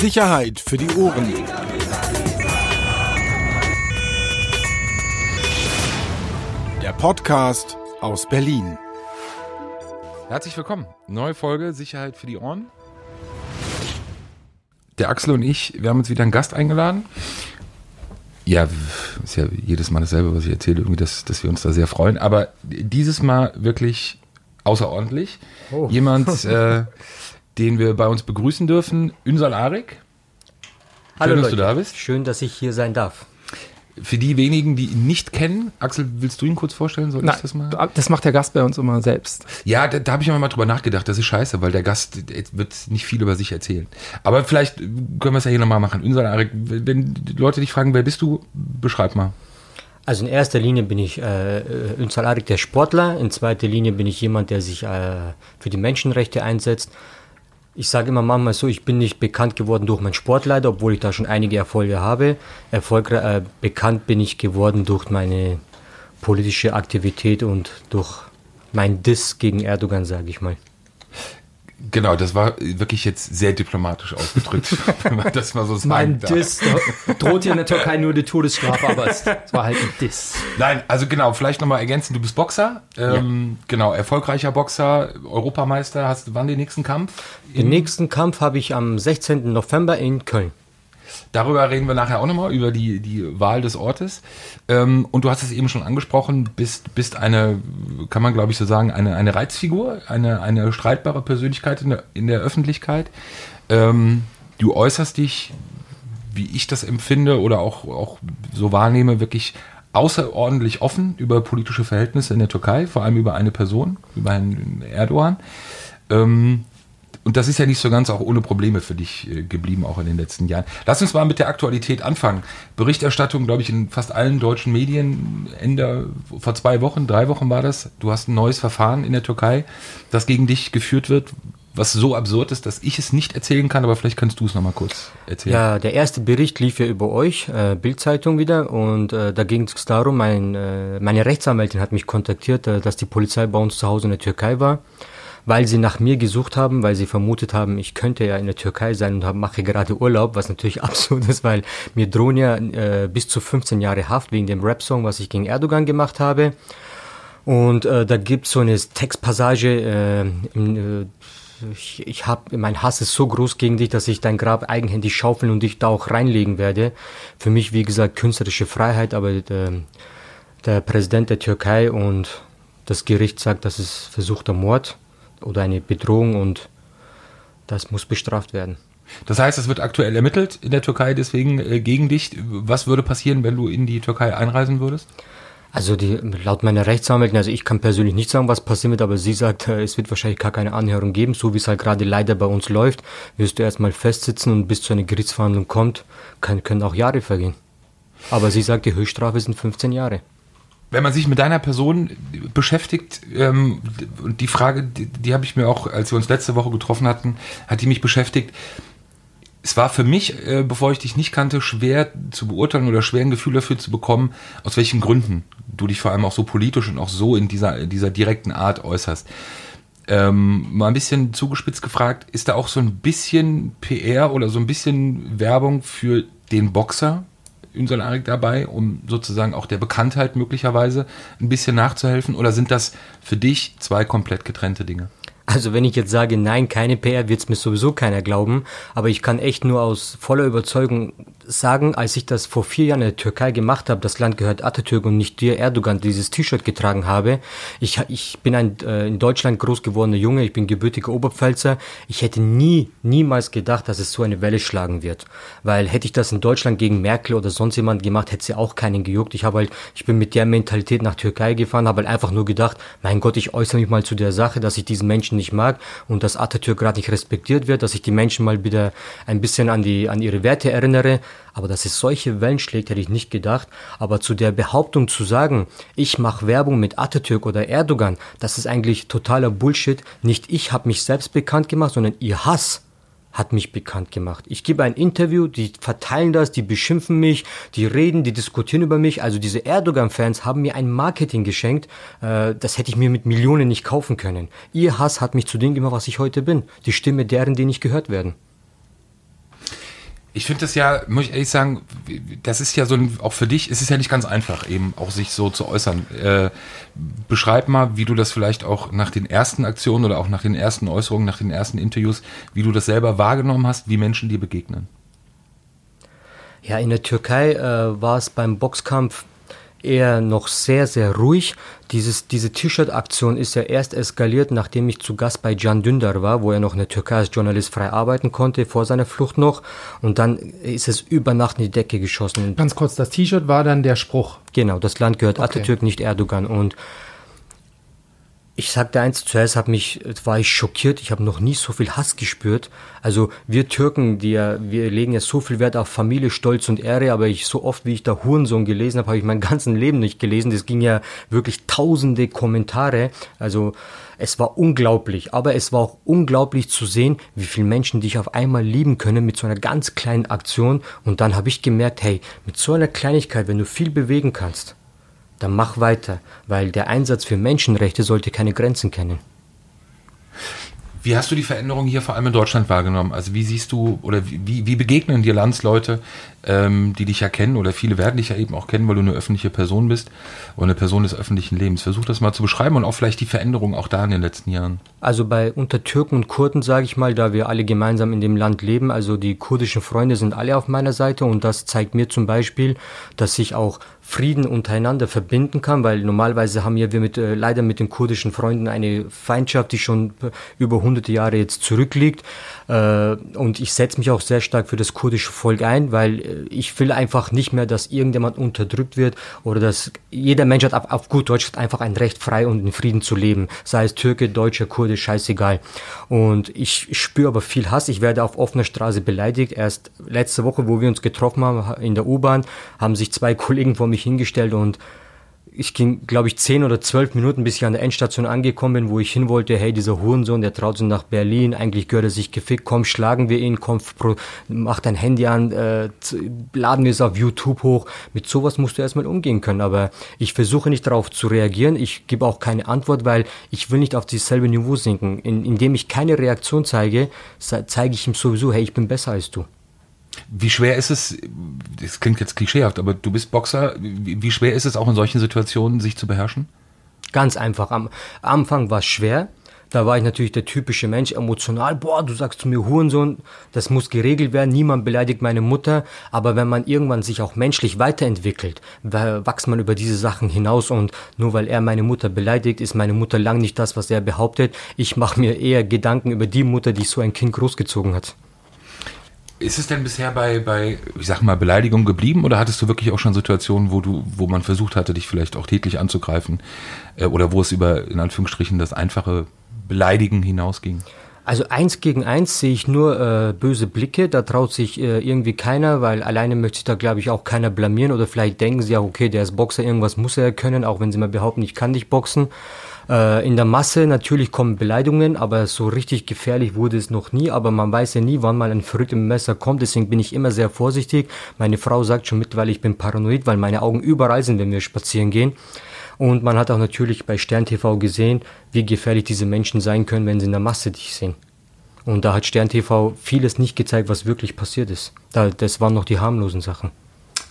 Sicherheit für die Ohren. Der Podcast aus Berlin. Herzlich willkommen. Neue Folge Sicherheit für die Ohren. Der Axel und ich, wir haben uns wieder einen Gast eingeladen. Ja, ist ja jedes Mal dasselbe, was ich erzähle, irgendwie, dass, dass wir uns da sehr freuen. Aber dieses Mal wirklich außerordentlich. Oh. Jemand, äh, den wir bei uns begrüßen dürfen, Ünsal Arik. Hallo Schön, dass Leute. du da bist. Schön, dass ich hier sein darf. Für die wenigen, die ihn nicht kennen, Axel, willst du ihn kurz vorstellen? Soll Nein, ich das mal? Das macht der Gast bei uns immer selbst. Ja, da, da habe ich immer mal drüber nachgedacht. Das ist scheiße, weil der Gast wird nicht viel über sich erzählen. Aber vielleicht können wir es ja hier nochmal machen. Ünsal Arik, wenn die Leute dich fragen, wer bist du, beschreib mal. Also in erster Linie bin ich äh, Ünsal Arik, der Sportler. In zweiter Linie bin ich jemand, der sich äh, für die Menschenrechte einsetzt. Ich sage immer manchmal so, ich bin nicht bekannt geworden durch meinen Sportleiter, obwohl ich da schon einige Erfolge habe. Erfolg, äh, bekannt bin ich geworden durch meine politische Aktivität und durch mein Diss gegen Erdogan, sage ich mal. Genau, das war wirklich jetzt sehr diplomatisch ausgedrückt, wenn man das mal so sagen Mein darf. Diss droht hier in der Türkei nur die Todesstrafe, aber es, war halt ein Diss. Nein, also genau, vielleicht nochmal ergänzen, du bist Boxer, ähm, ja. genau, erfolgreicher Boxer, Europameister, hast du wann den nächsten Kampf? Den nächsten Kampf habe ich am 16. November in Köln. Darüber reden wir nachher auch nochmal, über die, die Wahl des Ortes. Ähm, und du hast es eben schon angesprochen, bist, bist eine, kann man glaube ich so sagen, eine, eine Reizfigur, eine, eine streitbare Persönlichkeit in der, in der Öffentlichkeit. Ähm, du äußerst dich, wie ich das empfinde oder auch, auch so wahrnehme, wirklich außerordentlich offen über politische Verhältnisse in der Türkei, vor allem über eine Person, über Herrn Erdogan. Ähm, und das ist ja nicht so ganz auch ohne Probleme für dich äh, geblieben, auch in den letzten Jahren. Lass uns mal mit der Aktualität anfangen. Berichterstattung, glaube ich, in fast allen deutschen Medien, Ende, vor zwei Wochen, drei Wochen war das. Du hast ein neues Verfahren in der Türkei, das gegen dich geführt wird, was so absurd ist, dass ich es nicht erzählen kann, aber vielleicht kannst du es nochmal kurz erzählen. Ja, der erste Bericht lief ja über euch, äh, Bildzeitung wieder, und äh, da ging es darum, mein, äh, meine Rechtsanwältin hat mich kontaktiert, äh, dass die Polizei bei uns zu Hause in der Türkei war weil sie nach mir gesucht haben, weil sie vermutet haben, ich könnte ja in der Türkei sein und mache gerade Urlaub, was natürlich absurd ist, weil mir drohen ja äh, bis zu 15 Jahre Haft wegen dem Rap-Song, was ich gegen Erdogan gemacht habe. Und äh, da gibt so eine Textpassage, äh, im, äh, ich, ich habe, mein Hass ist so groß gegen dich, dass ich dein Grab eigenhändig schaufeln und dich da auch reinlegen werde. Für mich, wie gesagt, künstlerische Freiheit, aber der, äh, der Präsident der Türkei und das Gericht sagt, das ist versuchter Mord oder eine Bedrohung und das muss bestraft werden. Das heißt, es wird aktuell ermittelt in der Türkei deswegen äh, gegen dich. Was würde passieren, wenn du in die Türkei einreisen würdest? Also die, laut meiner Rechtsanwältin, also ich kann persönlich nicht sagen, was passieren wird, aber sie sagt, äh, es wird wahrscheinlich gar keine Anhörung geben, so wie es halt gerade leider bei uns läuft. Wirst du erstmal festsitzen und bis zu einer Gerichtsverhandlung kommt, kann, können auch Jahre vergehen. Aber sie sagt, die Höchststrafe sind 15 Jahre wenn man sich mit deiner Person beschäftigt, ähm, und die Frage, die, die habe ich mir auch, als wir uns letzte Woche getroffen hatten, hat die mich beschäftigt. Es war für mich, äh, bevor ich dich nicht kannte, schwer zu beurteilen oder schwer ein Gefühl dafür zu bekommen, aus welchen Gründen du dich vor allem auch so politisch und auch so in dieser, in dieser direkten Art äußerst. Ähm, mal ein bisschen zugespitzt gefragt, ist da auch so ein bisschen PR oder so ein bisschen Werbung für den Boxer, Ünsal Arik dabei, um sozusagen auch der Bekanntheit möglicherweise ein bisschen nachzuhelfen? Oder sind das für dich zwei komplett getrennte Dinge? Also wenn ich jetzt sage, nein, keine PR, wird es mir sowieso keiner glauben. Aber ich kann echt nur aus voller Überzeugung sagen, als ich das vor vier Jahren in der Türkei gemacht habe, das Land gehört Atatürk und nicht dir, Erdogan, dieses T-Shirt getragen habe. Ich, ich bin ein äh, in Deutschland groß gewordener Junge, ich bin gebürtiger Oberpfälzer. Ich hätte nie, niemals gedacht, dass es so eine Welle schlagen wird. Weil hätte ich das in Deutschland gegen Merkel oder sonst jemand gemacht, hätte sie auch keinen gejuckt. Ich habe halt, ich bin mit der Mentalität nach Türkei gefahren, habe halt einfach nur gedacht, mein Gott, ich äußere mich mal zu der Sache, dass ich diesen Menschen nicht mag und dass Atatürk gerade nicht respektiert wird, dass ich die Menschen mal wieder ein bisschen an die, an ihre Werte erinnere. Aber dass es solche Wellen schlägt, hätte ich nicht gedacht. Aber zu der Behauptung zu sagen, ich mache Werbung mit Atatürk oder Erdogan, das ist eigentlich totaler Bullshit. Nicht ich habe mich selbst bekannt gemacht, sondern ihr Hass hat mich bekannt gemacht. Ich gebe ein Interview, die verteilen das, die beschimpfen mich, die reden, die diskutieren über mich. Also diese Erdogan-Fans haben mir ein Marketing geschenkt, äh, das hätte ich mir mit Millionen nicht kaufen können. Ihr Hass hat mich zu dem gemacht, was ich heute bin. Die Stimme deren, die nicht gehört werden. Ich finde das ja, muss ich ehrlich sagen, das ist ja so ein, auch für dich ist es ja nicht ganz einfach, eben auch sich so zu äußern. Äh, beschreib mal, wie du das vielleicht auch nach den ersten Aktionen oder auch nach den ersten Äußerungen, nach den ersten Interviews, wie du das selber wahrgenommen hast, wie Menschen dir begegnen. Ja, in der Türkei äh, war es beim Boxkampf eher noch sehr, sehr ruhig. Dieses, diese T-Shirt-Aktion ist ja erst eskaliert, nachdem ich zu Gast bei Can Dündar war, wo er noch in der Türkei als Journalist frei arbeiten konnte, vor seiner Flucht noch. Und dann ist es über Nacht in die Decke geschossen. Ganz kurz, das T-Shirt war dann der Spruch. Genau, das Land gehört okay. Atatürk, nicht Erdogan. Und ich sagte eins, zuerst hat mich, war ich schockiert, ich habe noch nie so viel Hass gespürt. Also wir Türken, die ja, wir legen ja so viel Wert auf Familie, Stolz und Ehre, aber ich so oft, wie ich da Hurensohn gelesen habe, habe ich mein ganzes Leben nicht gelesen. Das ging ja wirklich tausende Kommentare. Also es war unglaublich, aber es war auch unglaublich zu sehen, wie viele Menschen dich auf einmal lieben können mit so einer ganz kleinen Aktion. Und dann habe ich gemerkt, hey, mit so einer Kleinigkeit, wenn du viel bewegen kannst, dann mach weiter, weil der Einsatz für Menschenrechte sollte keine Grenzen kennen. Wie hast du die Veränderung hier vor allem in Deutschland wahrgenommen? Also wie siehst du oder wie, wie begegnen dir Landsleute, ähm, die dich ja kennen oder viele werden dich ja eben auch kennen, weil du eine öffentliche Person bist oder eine Person des öffentlichen Lebens. Versuch das mal zu beschreiben und auch vielleicht die Veränderung auch da in den letzten Jahren. Also bei unter Türken und Kurden sage ich mal, da wir alle gemeinsam in dem Land leben, also die kurdischen Freunde sind alle auf meiner Seite und das zeigt mir zum Beispiel, dass ich auch Frieden untereinander verbinden kann, weil normalerweise haben wir mit, äh, leider mit den kurdischen Freunden eine Feindschaft, die schon über hunderte Jahre jetzt zurückliegt. Äh, und ich setze mich auch sehr stark für das kurdische Volk ein, weil äh, ich will einfach nicht mehr, dass irgendjemand unterdrückt wird oder dass jeder Mensch hat auf, auf gut Deutsch einfach ein Recht, frei und in Frieden zu leben. Sei es Türke, Deutscher, Kurde, scheißegal. Und ich spüre aber viel Hass. Ich werde auf offener Straße beleidigt. Erst letzte Woche, wo wir uns getroffen haben in der U-Bahn, haben sich zwei Kollegen vor mich hingestellt und ich ging, glaube ich, zehn oder zwölf Minuten, bis ich an der Endstation angekommen bin, wo ich hin wollte. Hey, dieser Hurensohn, der traut sich nach Berlin. Eigentlich gehört er sich gefickt. Komm, schlagen wir ihn. Komm, mach dein Handy an. Äh, laden wir es auf YouTube hoch. Mit sowas musst du erstmal umgehen können. Aber ich versuche nicht darauf zu reagieren. Ich gebe auch keine Antwort, weil ich will nicht auf dieselbe Niveau sinken. In, indem ich keine Reaktion zeige, zeige ich ihm sowieso, hey, ich bin besser als du. Wie schwer ist es, das klingt jetzt klischeehaft, aber du bist Boxer, wie schwer ist es auch in solchen Situationen, sich zu beherrschen? Ganz einfach. Am Anfang war es schwer. Da war ich natürlich der typische Mensch, emotional. Boah, du sagst zu mir Hurensohn, das muss geregelt werden. Niemand beleidigt meine Mutter. Aber wenn man irgendwann sich auch menschlich weiterentwickelt, wächst man über diese Sachen hinaus. Und nur weil er meine Mutter beleidigt, ist meine Mutter lang nicht das, was er behauptet. Ich mache mir eher Gedanken über die Mutter, die so ein Kind großgezogen hat. Ist es denn bisher bei, bei, ich sag mal, Beleidigung geblieben oder hattest du wirklich auch schon Situationen, wo du, wo man versucht hatte, dich vielleicht auch tätlich anzugreifen äh, oder wo es über, in Anführungsstrichen, das einfache Beleidigen hinausging? Also eins gegen eins sehe ich nur äh, böse Blicke, da traut sich äh, irgendwie keiner, weil alleine möchte sich da glaube ich auch keiner blamieren oder vielleicht denken sie ja, okay, der ist Boxer, irgendwas muss er können, auch wenn sie mal behaupten, ich kann nicht boxen. Äh, in der Masse natürlich kommen Beleidigungen, aber so richtig gefährlich wurde es noch nie. Aber man weiß ja nie, wann mal ein verrücktes Messer kommt. Deswegen bin ich immer sehr vorsichtig. Meine Frau sagt schon mittlerweile, ich bin paranoid, weil meine Augen überall sind, wenn wir spazieren gehen. Und man hat auch natürlich bei Stern TV gesehen, wie gefährlich diese Menschen sein können, wenn sie in der Masse dich sehen. Und da hat Stern TV vieles nicht gezeigt, was wirklich passiert ist. Da, das waren noch die harmlosen Sachen.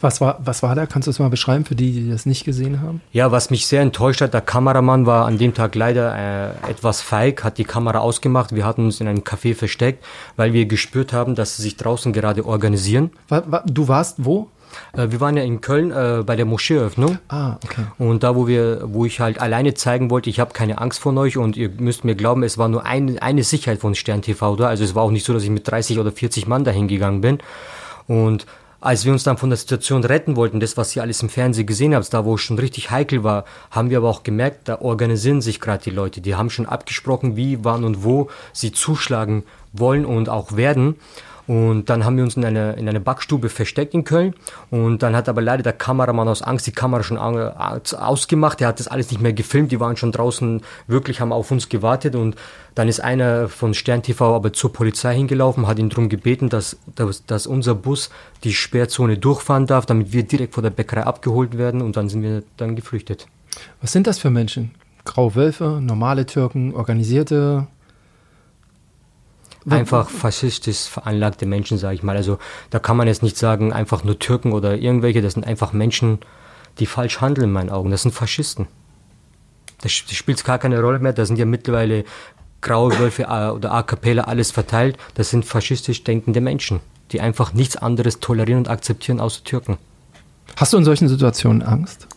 Was war, was war da? Kannst du es mal beschreiben für die, die das nicht gesehen haben? Ja, was mich sehr enttäuscht hat, der Kameramann war an dem Tag leider äh, etwas feig, hat die Kamera ausgemacht. Wir hatten uns in einem Café versteckt, weil wir gespürt haben, dass sie sich draußen gerade organisieren. Du warst wo? Äh, wir waren ja in Köln äh, bei der Moscheeöffnung. Ah, okay. Und da, wo wir, wo ich halt alleine zeigen wollte, ich habe keine Angst vor euch und ihr müsst mir glauben, es war nur eine, eine Sicherheit von Stern TV da. Also es war auch nicht so, dass ich mit 30 oder 40 Mann dahin gegangen bin. Und als wir uns dann von der Situation retten wollten, das, was ihr alles im Fernsehen gesehen habt, da wo es schon richtig heikel war, haben wir aber auch gemerkt, da organisieren sich gerade die Leute. Die haben schon abgesprochen, wie, wann und wo sie zuschlagen wollen und auch werden. Und dann haben wir uns in eine, in eine Backstube versteckt in Köln. Und dann hat aber leider der Kameramann aus Angst die Kamera schon ausgemacht. Der hat das alles nicht mehr gefilmt. Die waren schon draußen, wirklich haben auf uns gewartet. Und dann ist einer von Stern TV aber zur Polizei hingelaufen, hat ihn darum gebeten, dass, dass, dass unser Bus die Sperrzone durchfahren darf, damit wir direkt vor der Bäckerei abgeholt werden. Und dann sind wir dann geflüchtet. Was sind das für Menschen? Graue Wölfe, normale Türken, organisierte einfach faschistisch veranlagte Menschen, sage ich mal. Also da kann man jetzt nicht sagen, einfach nur Türken oder irgendwelche, das sind einfach Menschen, die falsch handeln in meinen Augen. Das sind Faschisten. Das, das spielt gar keine Rolle mehr. Da sind ja mittlerweile graue Wölfe äh, oder A Cappella alles verteilt. Das sind faschistisch denkende Menschen, die einfach nichts anderes tolerieren und akzeptieren außer Türken. Hast du in solchen Situationen Angst?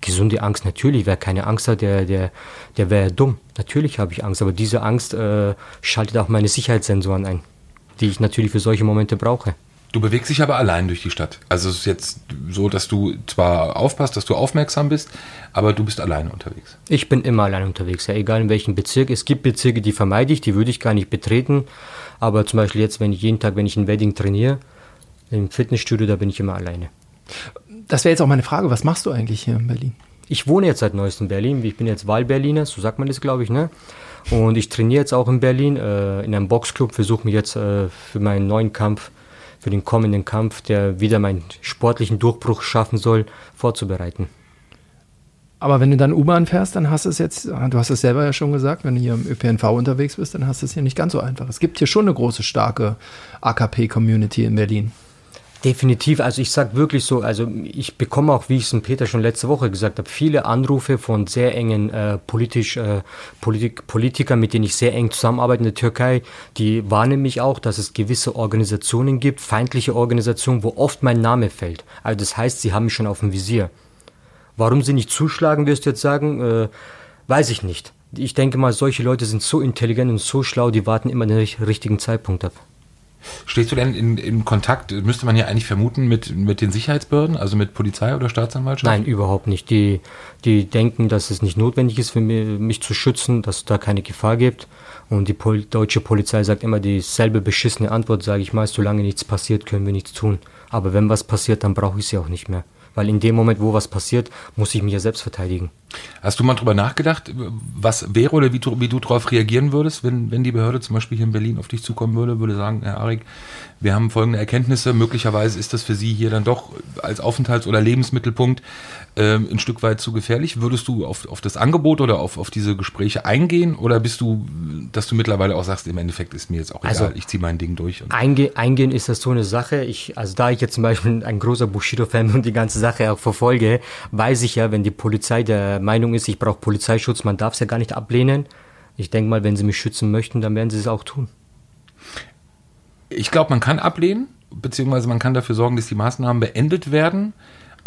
Gesunde Angst, natürlich. Wer keine Angst hat, der, der, der wäre dumm. Natürlich habe ich Angst, aber diese Angst äh, schaltet auch meine Sicherheitssensoren ein, die ich natürlich für solche Momente brauche. Du bewegst dich aber allein durch die Stadt. Also es ist jetzt so, dass du zwar aufpasst, dass du aufmerksam bist, aber du bist alleine unterwegs. Ich bin immer allein unterwegs, ja, egal in welchem Bezirk. Es gibt Bezirke, die vermeide ich, die würde ich gar nicht betreten. Aber zum Beispiel jetzt, wenn ich jeden Tag, wenn ich in Wedding trainiere, im Fitnessstudio, da bin ich immer alleine. Das wäre jetzt auch meine Frage. Was machst du eigentlich hier in Berlin? Ich wohne jetzt seit neuestem in Berlin. Ich bin jetzt Wahlberliner, so sagt man das, glaube ich, ne? Und ich trainiere jetzt auch in Berlin äh, in einem Boxclub, versuche mich jetzt äh, für meinen neuen Kampf, für den kommenden Kampf, der wieder meinen sportlichen Durchbruch schaffen soll, vorzubereiten. Aber wenn du dann U-Bahn fährst, dann hast du es jetzt, du hast es selber ja schon gesagt, wenn du hier im ÖPNV unterwegs bist, dann hast du es hier nicht ganz so einfach. Es gibt hier schon eine große, starke AKP-Community in Berlin. Definitiv, also ich sage wirklich so, also ich bekomme auch, wie ich es dem Peter schon letzte Woche gesagt habe, viele Anrufe von sehr engen äh, politisch, äh, Politik, Politikern, mit denen ich sehr eng zusammenarbeite in der Türkei, die warnen mich auch, dass es gewisse Organisationen gibt, feindliche Organisationen, wo oft mein Name fällt. Also das heißt, sie haben mich schon auf dem Visier. Warum sie nicht zuschlagen, wirst du jetzt sagen, äh, weiß ich nicht. Ich denke mal, solche Leute sind so intelligent und so schlau, die warten immer den richtigen Zeitpunkt ab. Stehst du denn in, in Kontakt, müsste man ja eigentlich vermuten, mit, mit den Sicherheitsbehörden, also mit Polizei oder Staatsanwaltschaft? Nein, überhaupt nicht. Die, die denken, dass es nicht notwendig ist, für mich, mich zu schützen, dass es da keine Gefahr gibt. Und die Pol deutsche Polizei sagt immer dieselbe beschissene Antwort, sage ich mal, solange nichts passiert, können wir nichts tun. Aber wenn was passiert, dann brauche ich sie auch nicht mehr. Weil in dem Moment, wo was passiert, muss ich mich ja selbst verteidigen. Hast du mal drüber nachgedacht, was wäre oder wie du, wie du darauf reagieren würdest, wenn, wenn die Behörde zum Beispiel hier in Berlin auf dich zukommen würde, würde sagen, Herr Arik, wir haben folgende Erkenntnisse, möglicherweise ist das für Sie hier dann doch als Aufenthalts- oder Lebensmittelpunkt äh, ein Stück weit zu gefährlich. Würdest du auf, auf das Angebot oder auf, auf diese Gespräche eingehen oder bist du, dass du mittlerweile auch sagst, im Endeffekt ist mir jetzt auch egal, also, ich ziehe mein Ding durch? Einge eingehen ist das so eine Sache. Ich, also da ich jetzt zum Beispiel ein großer Bushido-Fan und die ganze Sache auch verfolge, weiß ich ja, wenn die Polizei der Meinung ist, ich brauche Polizeischutz, man darf es ja gar nicht ablehnen. Ich denke mal, wenn sie mich schützen möchten, dann werden sie es auch tun. Ich glaube, man kann ablehnen, beziehungsweise man kann dafür sorgen, dass die Maßnahmen beendet werden.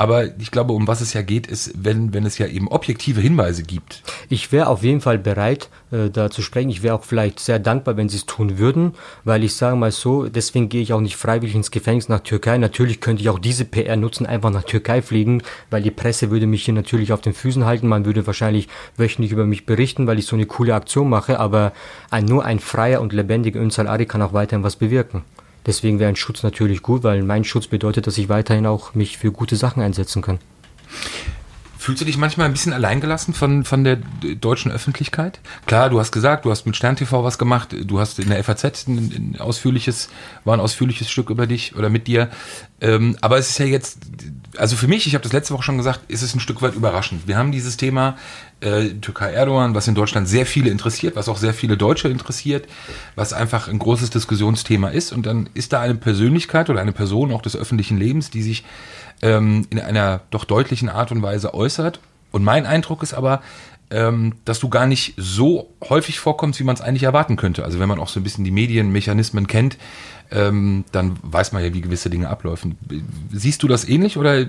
Aber ich glaube, um was es ja geht, ist, wenn, wenn es ja eben objektive Hinweise gibt. Ich wäre auf jeden Fall bereit, äh, da zu sprechen. Ich wäre auch vielleicht sehr dankbar, wenn sie es tun würden, weil ich sage mal so, deswegen gehe ich auch nicht freiwillig ins Gefängnis nach Türkei. Natürlich könnte ich auch diese PR nutzen, einfach nach Türkei fliegen, weil die Presse würde mich hier natürlich auf den Füßen halten. Man würde wahrscheinlich wöchentlich über mich berichten, weil ich so eine coole Aktion mache. Aber ein, nur ein freier und lebendiger Ünsal Ari kann auch weiterhin was bewirken. Deswegen wäre ein Schutz natürlich gut, weil mein Schutz bedeutet, dass ich weiterhin auch mich für gute Sachen einsetzen kann. Fühlst du dich manchmal ein bisschen alleingelassen von, von der deutschen Öffentlichkeit? Klar, du hast gesagt, du hast mit Stern TV was gemacht, du hast in der FAZ ein, ein ausführliches, war ein ausführliches Stück über dich oder mit dir. Ähm, aber es ist ja jetzt, also für mich, ich habe das letzte Woche schon gesagt, ist es ein Stück weit überraschend. Wir haben dieses Thema äh, Türkei Erdogan, was in Deutschland sehr viele interessiert, was auch sehr viele Deutsche interessiert, was einfach ein großes Diskussionsthema ist. Und dann ist da eine Persönlichkeit oder eine Person auch des öffentlichen Lebens, die sich ähm, in einer doch deutlichen Art und Weise äußert. Und mein Eindruck ist aber, ähm, dass du gar nicht so häufig vorkommst, wie man es eigentlich erwarten könnte. Also wenn man auch so ein bisschen die Medienmechanismen kennt, ähm, dann weiß man ja, wie gewisse Dinge abläufen. Siehst du das ähnlich oder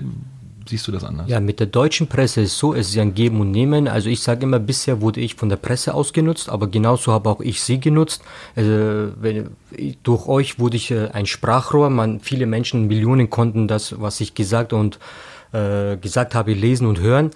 siehst du das anders? Ja, mit der deutschen Presse ist so, es ist ein Geben und Nehmen. Also ich sage immer, bisher wurde ich von der Presse ausgenutzt, aber genauso habe auch ich sie genutzt. Also, wenn, durch euch wurde ich äh, ein Sprachrohr. Man, viele Menschen, Millionen konnten das, was ich gesagt und äh, gesagt habe, lesen und hören.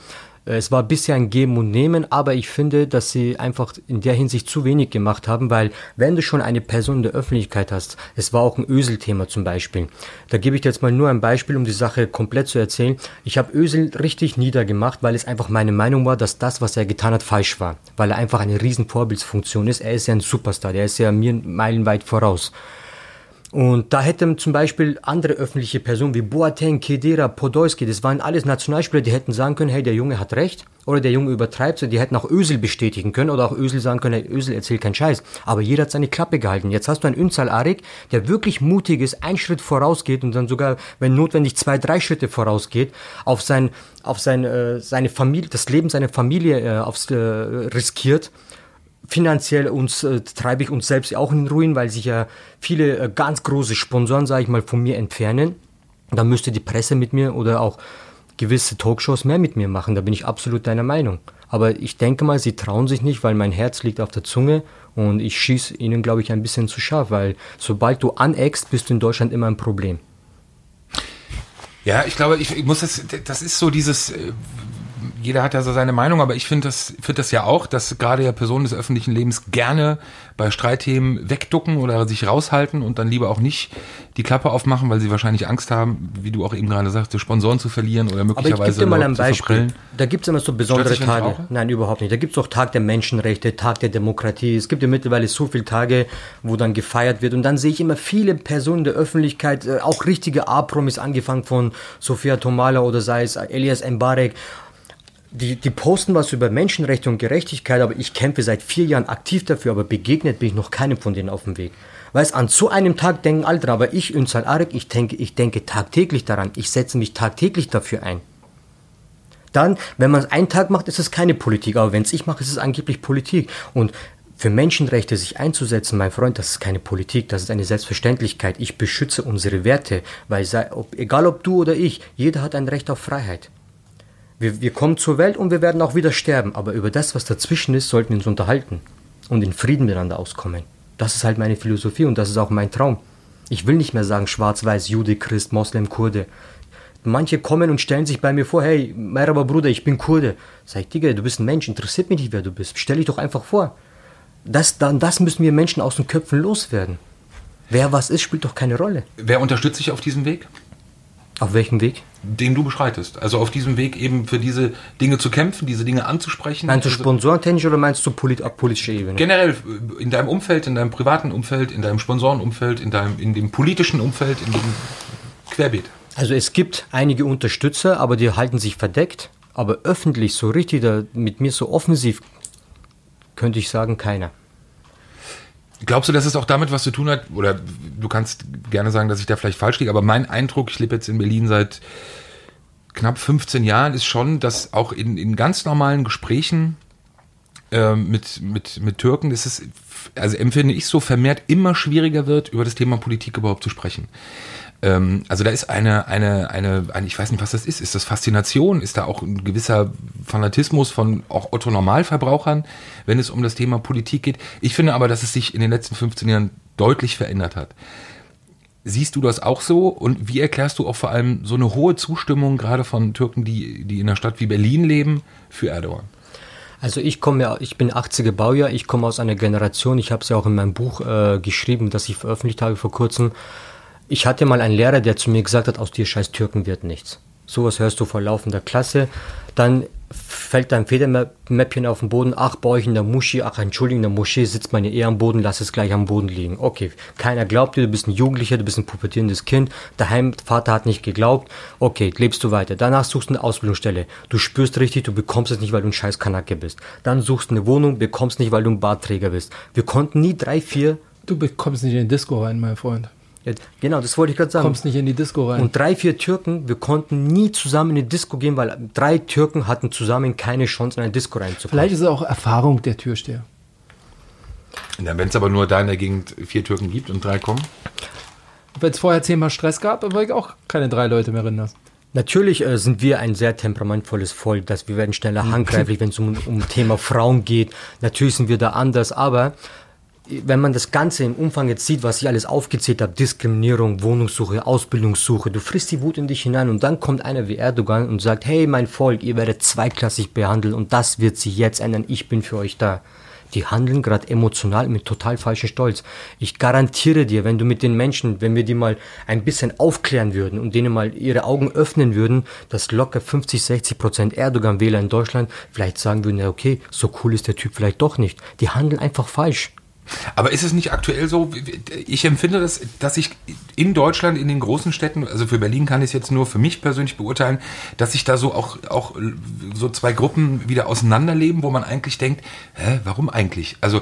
Es war bisher ein Geben und Nehmen, aber ich finde, dass sie einfach in der Hinsicht zu wenig gemacht haben, weil wenn du schon eine Person in der Öffentlichkeit hast, es war auch ein Ösel-Thema zum Beispiel. Da gebe ich dir jetzt mal nur ein Beispiel, um die Sache komplett zu erzählen. Ich habe Ösel richtig niedergemacht, weil es einfach meine Meinung war, dass das, was er getan hat, falsch war. Weil er einfach eine riesen Vorbildsfunktion ist. Er ist ja ein Superstar, der ist ja mir meilenweit voraus. Und da hätten zum Beispiel andere öffentliche Personen wie Boateng, Kedira, Podolski, das waren alles Nationalspieler, die hätten sagen können, hey, der Junge hat recht oder der Junge übertreibt, die hätten auch Ösel bestätigen können oder auch Ösel sagen können, hey, Ösel erzählt keinen Scheiß. Aber jeder hat seine Klappe gehalten. Jetzt hast du einen Ünzal Arik, der wirklich mutig ist, einen Schritt vorausgeht und dann sogar, wenn notwendig, zwei, drei Schritte vorausgeht, auf sein, auf sein, äh, seine Familie, das Leben seiner Familie äh, aufs, äh, riskiert finanziell uns äh, treibe ich uns selbst auch in den Ruin, weil sich ja viele äh, ganz große Sponsoren, sage ich mal, von mir entfernen. Da müsste die Presse mit mir oder auch gewisse Talkshows mehr mit mir machen. Da bin ich absolut deiner Meinung. Aber ich denke mal, sie trauen sich nicht, weil mein Herz liegt auf der Zunge und ich schieße ihnen, glaube ich, ein bisschen zu scharf, weil sobald du aneckst, bist du in Deutschland immer ein Problem. Ja, ich glaube, ich, ich muss das, das ist so dieses, äh, jeder hat ja so seine Meinung, aber ich finde das, finde das ja auch, dass gerade ja Personen des öffentlichen Lebens gerne bei Streitthemen wegducken oder sich raushalten und dann lieber auch nicht die Klappe aufmachen, weil sie wahrscheinlich Angst haben, wie du auch eben gerade sagst, Sponsoren zu verlieren oder möglicherweise. Aber ich gebe dir mal ein Beispiel. Da gibt es immer so besondere Tage. Nein, überhaupt nicht. Da gibt es auch Tag der Menschenrechte, Tag der Demokratie. Es gibt ja mittlerweile so viele Tage, wo dann gefeiert wird. Und dann sehe ich immer viele Personen der Öffentlichkeit, äh, auch richtige A-Promis, angefangen von Sofia Tomala oder sei es Elias Mbarek die, die posten was über Menschenrechte und Gerechtigkeit, aber ich kämpfe seit vier Jahren aktiv dafür, aber begegnet bin ich noch keinem von denen auf dem Weg. Weißt, an so einem Tag denken alle aber ich, Ünsal Arek, ich denke, ich denke tagtäglich daran, ich setze mich tagtäglich dafür ein. Dann, wenn man es einen Tag macht, ist es keine Politik, aber wenn es ich mache, ist es angeblich Politik. Und für Menschenrechte sich einzusetzen, mein Freund, das ist keine Politik, das ist eine Selbstverständlichkeit. Ich beschütze unsere Werte, weil sei, ob, egal ob du oder ich, jeder hat ein Recht auf Freiheit. Wir, wir kommen zur Welt und wir werden auch wieder sterben. Aber über das, was dazwischen ist, sollten wir uns unterhalten und in Frieden miteinander auskommen. Das ist halt meine Philosophie und das ist auch mein Traum. Ich will nicht mehr sagen schwarz-weiß, Jude, Christ, Moslem, Kurde. Manche kommen und stellen sich bei mir vor, hey, Merhaba Bruder, ich bin Kurde. Sag ich, Digga, du bist ein Mensch, interessiert mich nicht, wer du bist. Stell dich doch einfach vor. Das, dann, das müssen wir Menschen aus den Köpfen loswerden. Wer was ist, spielt doch keine Rolle. Wer unterstützt dich auf diesem Weg? Auf welchem Weg? Den du beschreitest. Also auf diesem Weg eben für diese Dinge zu kämpfen, diese Dinge anzusprechen. Meinst du also sponsorentechnisch oder meinst du polit auf politischer Ebene? Generell in deinem Umfeld, in deinem privaten Umfeld, in deinem Sponsorenumfeld, in deinem, in dem politischen Umfeld, in dem Querbeet. Also es gibt einige Unterstützer, aber die halten sich verdeckt. Aber öffentlich, so richtig, da, mit mir so offensiv, könnte ich sagen, keiner. Glaubst du, dass es auch damit was zu tun hat? Oder du kannst gerne sagen, dass ich da vielleicht falsch liege, aber mein Eindruck, ich lebe jetzt in Berlin seit knapp 15 Jahren, ist schon, dass auch in, in ganz normalen Gesprächen äh, mit, mit, mit Türken ist also empfinde ich so vermehrt immer schwieriger wird, über das Thema Politik überhaupt zu sprechen. Ähm, also da ist eine, eine, eine, eine, ich weiß nicht, was das ist. Ist das Faszination? Ist da auch ein gewisser Fanatismus von auch Otto Normalverbrauchern, wenn es um das Thema Politik geht? Ich finde aber, dass es sich in den letzten 15 Jahren deutlich verändert hat. Siehst du das auch so? Und wie erklärst du auch vor allem so eine hohe Zustimmung gerade von Türken, die, die in einer Stadt wie Berlin leben, für Erdogan? Also ich komme ja, ich bin 80er Baujahr, ich komme aus einer Generation, ich habe es ja auch in meinem Buch äh, geschrieben, das ich veröffentlicht habe vor kurzem. Ich hatte mal einen Lehrer, der zu mir gesagt hat, aus dir scheiß Türken wird nichts. Sowas hörst du vor laufender Klasse. Dann fällt dein Federmäppchen auf den Boden. Ach, bei euch in der Moschee, ach, Entschuldigung, in der Moschee sitzt meine Ehe am Boden, lass es gleich am Boden liegen. Okay, keiner glaubt dir, du bist ein Jugendlicher, du bist ein pubertierendes Kind. Daheim, Vater hat nicht geglaubt. Okay, lebst du weiter. Danach suchst du eine Ausbildungsstelle. Du spürst richtig, du bekommst es nicht, weil du ein scheiß Kanake bist. Dann suchst du eine Wohnung, bekommst nicht, weil du ein Bartträger bist. Wir konnten nie drei, vier... Du bekommst nicht in den Disco rein, mein Freund. Ja, genau, das wollte ich gerade sagen. Du kommst nicht in die Disco rein. Und drei, vier Türken, wir konnten nie zusammen in die Disco gehen, weil drei Türken hatten zusammen keine Chance, in eine Disco reinzukommen. Vielleicht ist es auch Erfahrung der Türsteher. Wenn es aber nur da in der Gegend vier Türken gibt und drei kommen? Wenn es vorher zehnmal Stress gab, dann wollte ich auch keine drei Leute mehr rinnen Natürlich äh, sind wir ein sehr temperamentvolles Volk, dass wir werden schneller handgreiflich, wenn es um, um Thema Frauen geht. Natürlich sind wir da anders, aber wenn man das Ganze im Umfang jetzt sieht, was ich alles aufgezählt habe, Diskriminierung, Wohnungssuche, Ausbildungssuche, du frisst die Wut in dich hinein und dann kommt einer wie Erdogan und sagt, hey mein Volk, ihr werdet zweiklassig behandelt und das wird sich jetzt ändern, ich bin für euch da. Die handeln gerade emotional mit total falschem Stolz. Ich garantiere dir, wenn du mit den Menschen, wenn wir die mal ein bisschen aufklären würden und denen mal ihre Augen öffnen würden, dass locker 50, 60 Prozent Erdogan-Wähler in Deutschland vielleicht sagen würden, ja okay, so cool ist der Typ vielleicht doch nicht. Die handeln einfach falsch. Aber ist es nicht aktuell so? Ich empfinde das, dass ich in Deutschland, in den großen Städten, also für Berlin kann ich es jetzt nur für mich persönlich beurteilen, dass sich da so auch, auch so zwei Gruppen wieder auseinanderleben, wo man eigentlich denkt, hä, warum eigentlich? Also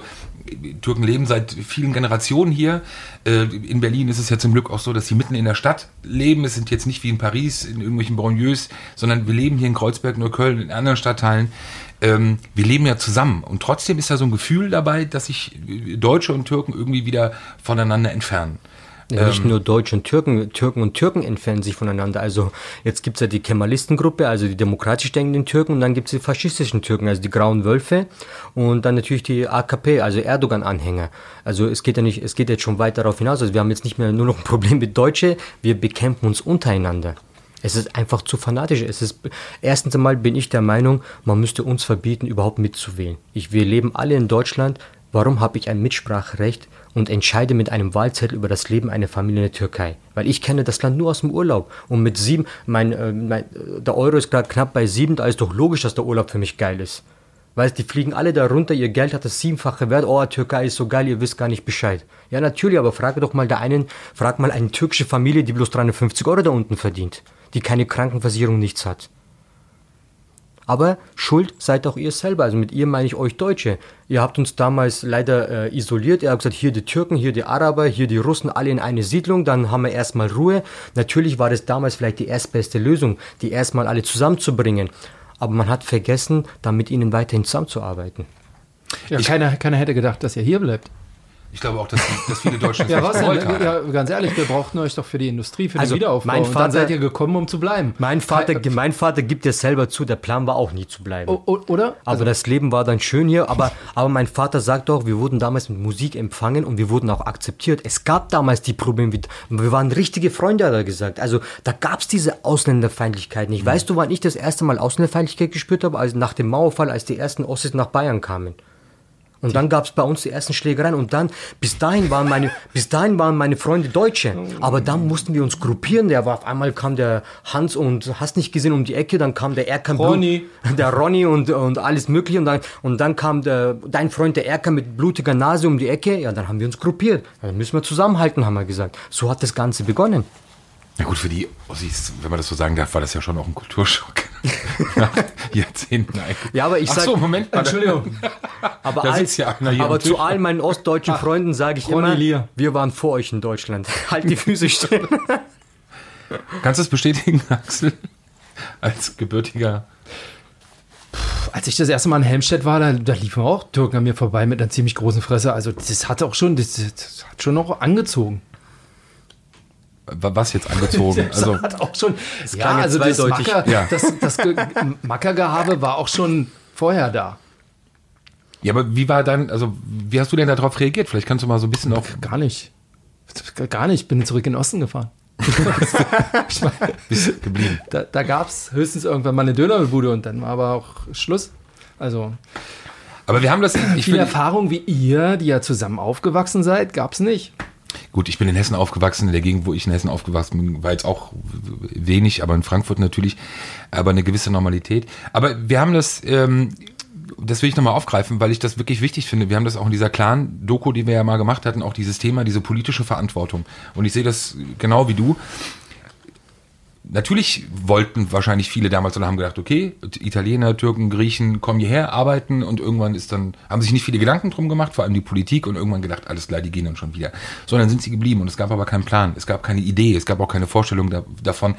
Türken leben seit vielen Generationen hier. Äh, in Berlin ist es ja zum Glück auch so, dass sie mitten in der Stadt leben. Es sind jetzt nicht wie in Paris, in irgendwelchen Banlieues, sondern wir leben hier in Kreuzberg, Neukölln, in anderen Stadtteilen ähm, wir leben ja zusammen. Und trotzdem ist da so ein Gefühl dabei, dass sich Deutsche und Türken irgendwie wieder voneinander entfernen. Ja, nicht ähm, nur Deutsche und Türken, Türken und Türken entfernen sich voneinander. Also jetzt gibt's ja die Kemalistengruppe, also die demokratisch denkenden Türken, und dann gibt's die faschistischen Türken, also die Grauen Wölfe, und dann natürlich die AKP, also Erdogan-Anhänger. Also es geht ja nicht, es geht jetzt schon weit darauf hinaus. Also wir haben jetzt nicht mehr nur noch ein Problem mit Deutsche, wir bekämpfen uns untereinander. Es ist einfach zu fanatisch. Es ist, erstens einmal bin ich der Meinung, man müsste uns verbieten, überhaupt mitzuwählen. Ich, wir leben alle in Deutschland. Warum habe ich ein Mitspracherecht und entscheide mit einem Wahlzettel über das Leben einer Familie in der Türkei? Weil ich kenne das Land nur aus dem Urlaub. Und mit sieben, mein, äh, mein der Euro ist gerade knapp bei sieben, da ist doch logisch, dass der Urlaub für mich geil ist. Weißt, die fliegen alle da runter, ihr Geld hat das siebenfache Wert, oh, Türkei ist so geil, ihr wisst gar nicht Bescheid. Ja, natürlich, aber frage doch mal da einen, frag mal eine türkische Familie, die bloß 350 Euro da unten verdient die keine Krankenversicherung, nichts hat. Aber schuld seid auch ihr selber. Also mit ihr meine ich euch Deutsche. Ihr habt uns damals leider äh, isoliert. Ihr habt gesagt, hier die Türken, hier die Araber, hier die Russen, alle in eine Siedlung. Dann haben wir erstmal Ruhe. Natürlich war das damals vielleicht die erstbeste Lösung, die erstmal alle zusammenzubringen. Aber man hat vergessen, dann mit ihnen weiterhin zusammenzuarbeiten. Ja, keiner, keiner hätte gedacht, dass ihr hier bleibt. Ich glaube auch, dass, dass viele Deutsche ja, was denn? Ja, ganz ehrlich, wir brauchten euch doch für die Industrie, für also den Wiederaufbau. Mein Vater, und dann seid ihr gekommen, um zu bleiben. Mein Vater, mein Vater gibt ja selber zu, der Plan war auch nie zu bleiben. O, oder? Aber also, das Leben war dann schön hier. Aber, aber mein Vater sagt auch, wir wurden damals mit Musik empfangen und wir wurden auch akzeptiert. Es gab damals die Probleme, wir waren richtige Freunde, hat er gesagt. Also da gab es diese Ausländerfeindlichkeit nicht. Mhm. Weißt du, wann ich das erste Mal Ausländerfeindlichkeit gespürt habe? Also nach dem Mauerfall, als die ersten Ossis nach Bayern kamen. Und dann gab es bei uns die ersten Schlägereien und dann, bis dahin waren meine, bis dahin waren meine Freunde Deutsche. Aber dann mussten wir uns gruppieren. Der war auf einmal kam der Hans und hast nicht gesehen um die Ecke, dann kam der Erkan Ronny. der Ronny und, und alles mögliche und dann, und dann kam der, dein Freund der Erkan mit blutiger Nase um die Ecke. Ja, dann haben wir uns gruppiert. Dann müssen wir zusammenhalten, haben wir gesagt. So hat das Ganze begonnen. Na gut, für die Ossis, wenn man das so sagen darf, war das ja schon auch ein Kulturschock. Nach Jahrzehnten eigentlich. Ja, aber ich sage. so, Moment, Entschuldigung. aber, als, ja aber zu all meinen ostdeutschen Ach, Freunden sage ich immer, Lier. wir waren vor euch in Deutschland. halt die Füße still. Kannst du das bestätigen, Axel? Als gebürtiger als ich das erste Mal in Helmstedt war, da, da liefen auch Türken an mir vorbei mit einer ziemlich großen Fresse. Also das hat auch schon, das, das hat schon noch angezogen was jetzt angezogen? Das also hat auch schon, ja, also das, Macker, ja. das, das Mackergehabe war auch schon vorher da. Ja, aber wie war dann, also wie hast du denn darauf reagiert? Vielleicht kannst du mal so ein bisschen auf. Gar nicht. Gar nicht. Ich bin zurück in den Osten gefahren. ich mein, Bist geblieben. Da, da gab es höchstens irgendwann mal eine Dönerbude und dann war aber auch Schluss. Also. Aber wir haben das. Ich viel Erfahrung wie ihr, die ja zusammen aufgewachsen seid, gab es nicht. Gut, ich bin in Hessen aufgewachsen, in der Gegend, wo ich in Hessen aufgewachsen bin, war jetzt auch wenig, aber in Frankfurt natürlich, aber eine gewisse Normalität. Aber wir haben das, ähm, das will ich nochmal aufgreifen, weil ich das wirklich wichtig finde. Wir haben das auch in dieser klaren Doku, die wir ja mal gemacht hatten, auch dieses Thema, diese politische Verantwortung. Und ich sehe das genau wie du natürlich wollten wahrscheinlich viele damals und haben gedacht, okay, Italiener, Türken, Griechen kommen hierher, arbeiten und irgendwann ist dann, haben sich nicht viele Gedanken drum gemacht, vor allem die Politik und irgendwann gedacht, alles klar, die gehen dann schon wieder. Sondern sind sie geblieben und es gab aber keinen Plan, es gab keine Idee, es gab auch keine Vorstellung da, davon,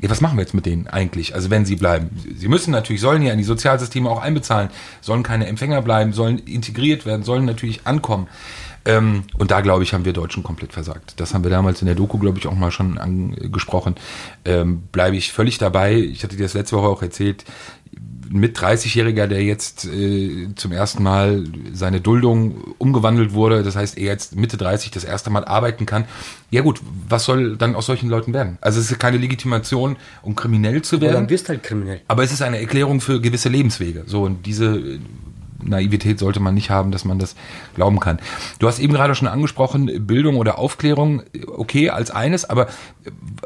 ja, was machen wir jetzt mit denen eigentlich? Also wenn sie bleiben. Sie müssen natürlich, sollen ja in die Sozialsysteme auch einbezahlen, sollen keine Empfänger bleiben, sollen integriert werden, sollen natürlich ankommen. Ähm, und da, glaube ich, haben wir Deutschen komplett versagt. Das haben wir damals in der Doku, glaube ich, auch mal schon angesprochen. Ähm, Bleibe ich völlig dabei. Ich hatte dir das letzte Woche auch erzählt. Mit 30-Jähriger, der jetzt äh, zum ersten Mal seine Duldung umgewandelt wurde, das heißt, er jetzt Mitte 30 das erste Mal arbeiten kann. Ja gut, was soll dann aus solchen Leuten werden? Also es ist keine Legitimation, um kriminell zu werden. Aber dann wirst halt kriminell. Aber es ist eine Erklärung für gewisse Lebenswege. So, und diese Naivität sollte man nicht haben, dass man das glauben kann. Du hast eben gerade schon angesprochen, Bildung oder Aufklärung, okay, als eines, aber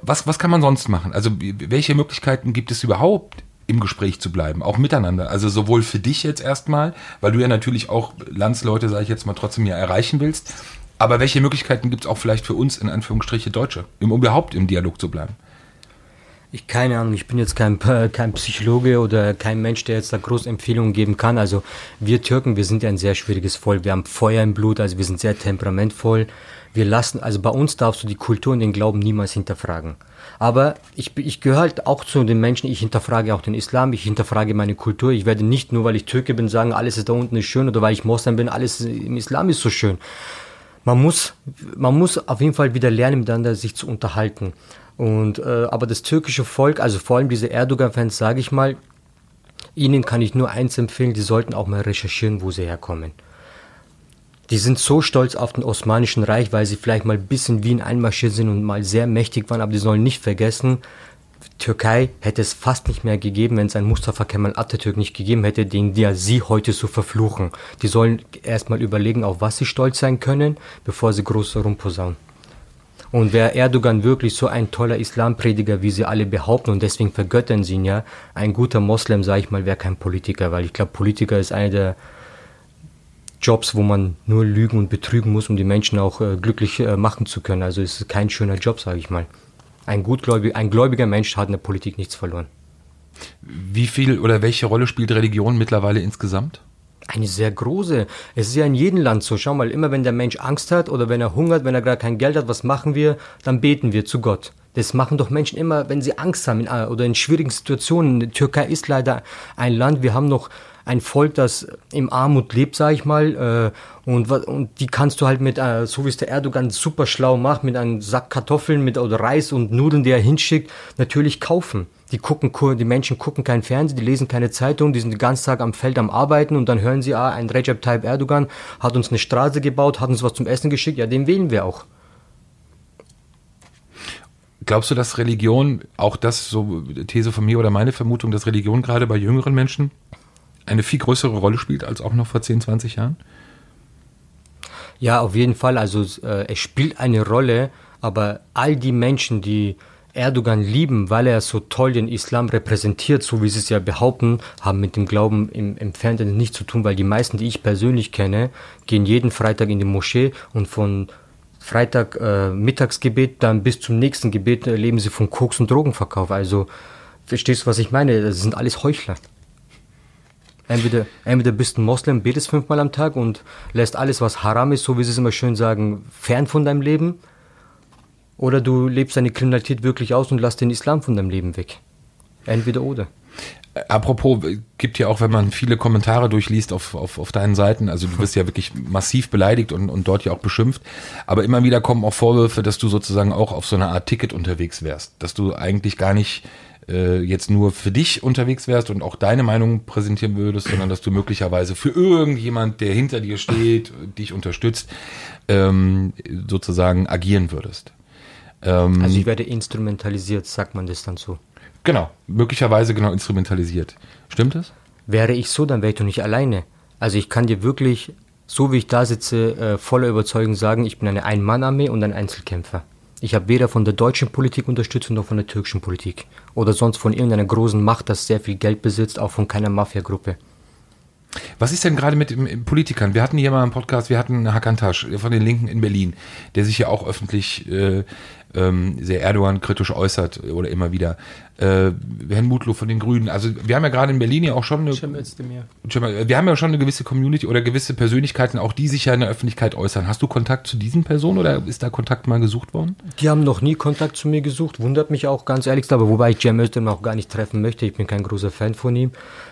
was, was kann man sonst machen? Also welche Möglichkeiten gibt es überhaupt, im Gespräch zu bleiben, auch miteinander. Also sowohl für dich jetzt erstmal, weil du ja natürlich auch Landsleute, sage ich jetzt mal, trotzdem ja erreichen willst. Aber welche Möglichkeiten gibt es auch vielleicht für uns, in Anführungsstriche Deutsche, um überhaupt im Dialog zu bleiben? Ich keine Ahnung, ich bin jetzt kein, kein Psychologe oder kein Mensch, der jetzt da große Empfehlungen geben kann. Also wir Türken, wir sind ja ein sehr schwieriges Volk. Wir haben Feuer im Blut, also wir sind sehr temperamentvoll. Wir lassen, also bei uns darfst du die Kultur und den Glauben niemals hinterfragen. Aber ich, ich gehöre halt auch zu den Menschen, ich hinterfrage auch den Islam, ich hinterfrage meine Kultur. Ich werde nicht nur, weil ich Türke bin, sagen, alles ist da unten ist schön oder weil ich Moslem bin, alles im Islam ist so schön. Man muss, man muss auf jeden Fall wieder lernen, miteinander sich zu unterhalten. Und, äh, aber das türkische Volk, also vor allem diese Erdogan-Fans, sage ich mal, ihnen kann ich nur eins empfehlen, die sollten auch mal recherchieren, wo sie herkommen. Die sind so stolz auf den Osmanischen Reich, weil sie vielleicht mal ein bisschen Wien einmarschiert sind und mal sehr mächtig waren, aber die sollen nicht vergessen, Türkei hätte es fast nicht mehr gegeben, wenn es einen Mustafa Kemal Atatürk nicht gegeben hätte, den ja sie heute so verfluchen. Die sollen erstmal überlegen, auf was sie stolz sein können, bevor sie groß rumposaunen. Und wäre Erdogan wirklich so ein toller Islamprediger, wie sie alle behaupten, und deswegen vergöttern sie ihn ja, ein guter Moslem, sage ich mal, wäre kein Politiker, weil ich glaube, Politiker ist einer der Jobs, wo man nur lügen und betrügen muss, um die Menschen auch äh, glücklich äh, machen zu können. Also es ist kein schöner Job, sage ich mal. Ein, gutgläubig, ein gläubiger Mensch hat in der Politik nichts verloren. Wie viel oder welche Rolle spielt Religion mittlerweile insgesamt? Eine sehr große. Es ist ja in jedem Land so. Schau mal, immer wenn der Mensch Angst hat oder wenn er hungert, wenn er gerade kein Geld hat, was machen wir? Dann beten wir zu Gott. Das machen doch Menschen immer, wenn sie Angst haben in, oder in schwierigen Situationen. Die Türkei ist leider ein Land, wir haben noch ein Volk, das im Armut lebt, sag ich mal, äh, und, und die kannst du halt mit, äh, so wie es der Erdogan super schlau macht, mit einem Sack Kartoffeln mit oder Reis und Nudeln, die er hinschickt, natürlich kaufen. Die gucken, die Menschen gucken kein Fernsehen, die lesen keine Zeitung, die sind den ganzen Tag am Feld am Arbeiten und dann hören sie, ah, ein Recep Tayyip Erdogan hat uns eine Straße gebaut, hat uns was zum Essen geschickt, ja, den wählen wir auch. Glaubst du, dass Religion, auch das so These von mir oder meine Vermutung, dass Religion gerade bei jüngeren Menschen eine viel größere Rolle spielt als auch noch vor 10, 20 Jahren? Ja, auf jeden Fall. Also äh, es spielt eine Rolle, aber all die Menschen, die Erdogan lieben, weil er so toll den Islam repräsentiert, so wie sie es ja behaupten, haben mit dem Glauben im Entfernten nichts zu tun, weil die meisten, die ich persönlich kenne, gehen jeden Freitag in die Moschee und von Freitag äh, Mittagsgebet dann bis zum nächsten Gebet äh, leben sie von Koks und Drogenverkauf. Also verstehst du, was ich meine? Das sind alles Heuchler. Entweder, entweder bist du ein Moslem, betest fünfmal am Tag und lässt alles, was haram ist, so wie sie es immer schön sagen, fern von deinem Leben. Oder du lebst deine Kriminalität wirklich aus und lässt den Islam von deinem Leben weg. Entweder oder. Apropos, gibt ja auch, wenn man viele Kommentare durchliest auf, auf, auf deinen Seiten, also du wirst ja wirklich massiv beleidigt und, und dort ja auch beschimpft, aber immer wieder kommen auch Vorwürfe, dass du sozusagen auch auf so einer Art Ticket unterwegs wärst, dass du eigentlich gar nicht äh, jetzt nur für dich unterwegs wärst und auch deine Meinung präsentieren würdest, sondern dass du möglicherweise für irgendjemand, der hinter dir steht, dich unterstützt, ähm, sozusagen agieren würdest. Ähm, also ich werde instrumentalisiert, sagt man das dann so. Genau, möglicherweise genau instrumentalisiert. Stimmt das? Wäre ich so, dann wäre ich doch nicht alleine. Also ich kann dir wirklich, so wie ich da sitze, äh, voller Überzeugung sagen, ich bin eine Ein-Mann-Armee und ein Einzelkämpfer. Ich habe weder von der deutschen Politik Unterstützung noch von der türkischen Politik. Oder sonst von irgendeiner großen Macht, das sehr viel Geld besitzt, auch von keiner Mafiagruppe. Was ist denn gerade mit Politikern? Wir hatten hier mal einen Podcast, wir hatten Hakan Tasch von den Linken in Berlin, der sich ja auch öffentlich äh, ähm, sehr Erdogan kritisch äußert oder immer wieder. Äh, Herrn Mutlu von den Grünen. Also wir haben ja gerade in Berlin ja auch schon eine, wir haben ja schon eine gewisse Community oder gewisse Persönlichkeiten, auch die sich ja in der Öffentlichkeit äußern. Hast du Kontakt zu diesen Personen oder ist da Kontakt mal gesucht worden? Die haben noch nie Kontakt zu mir gesucht, wundert mich auch ganz ehrlich, aber wobei ich Cem Özdemir auch gar nicht treffen möchte. Ich bin kein großer Fan von ihm.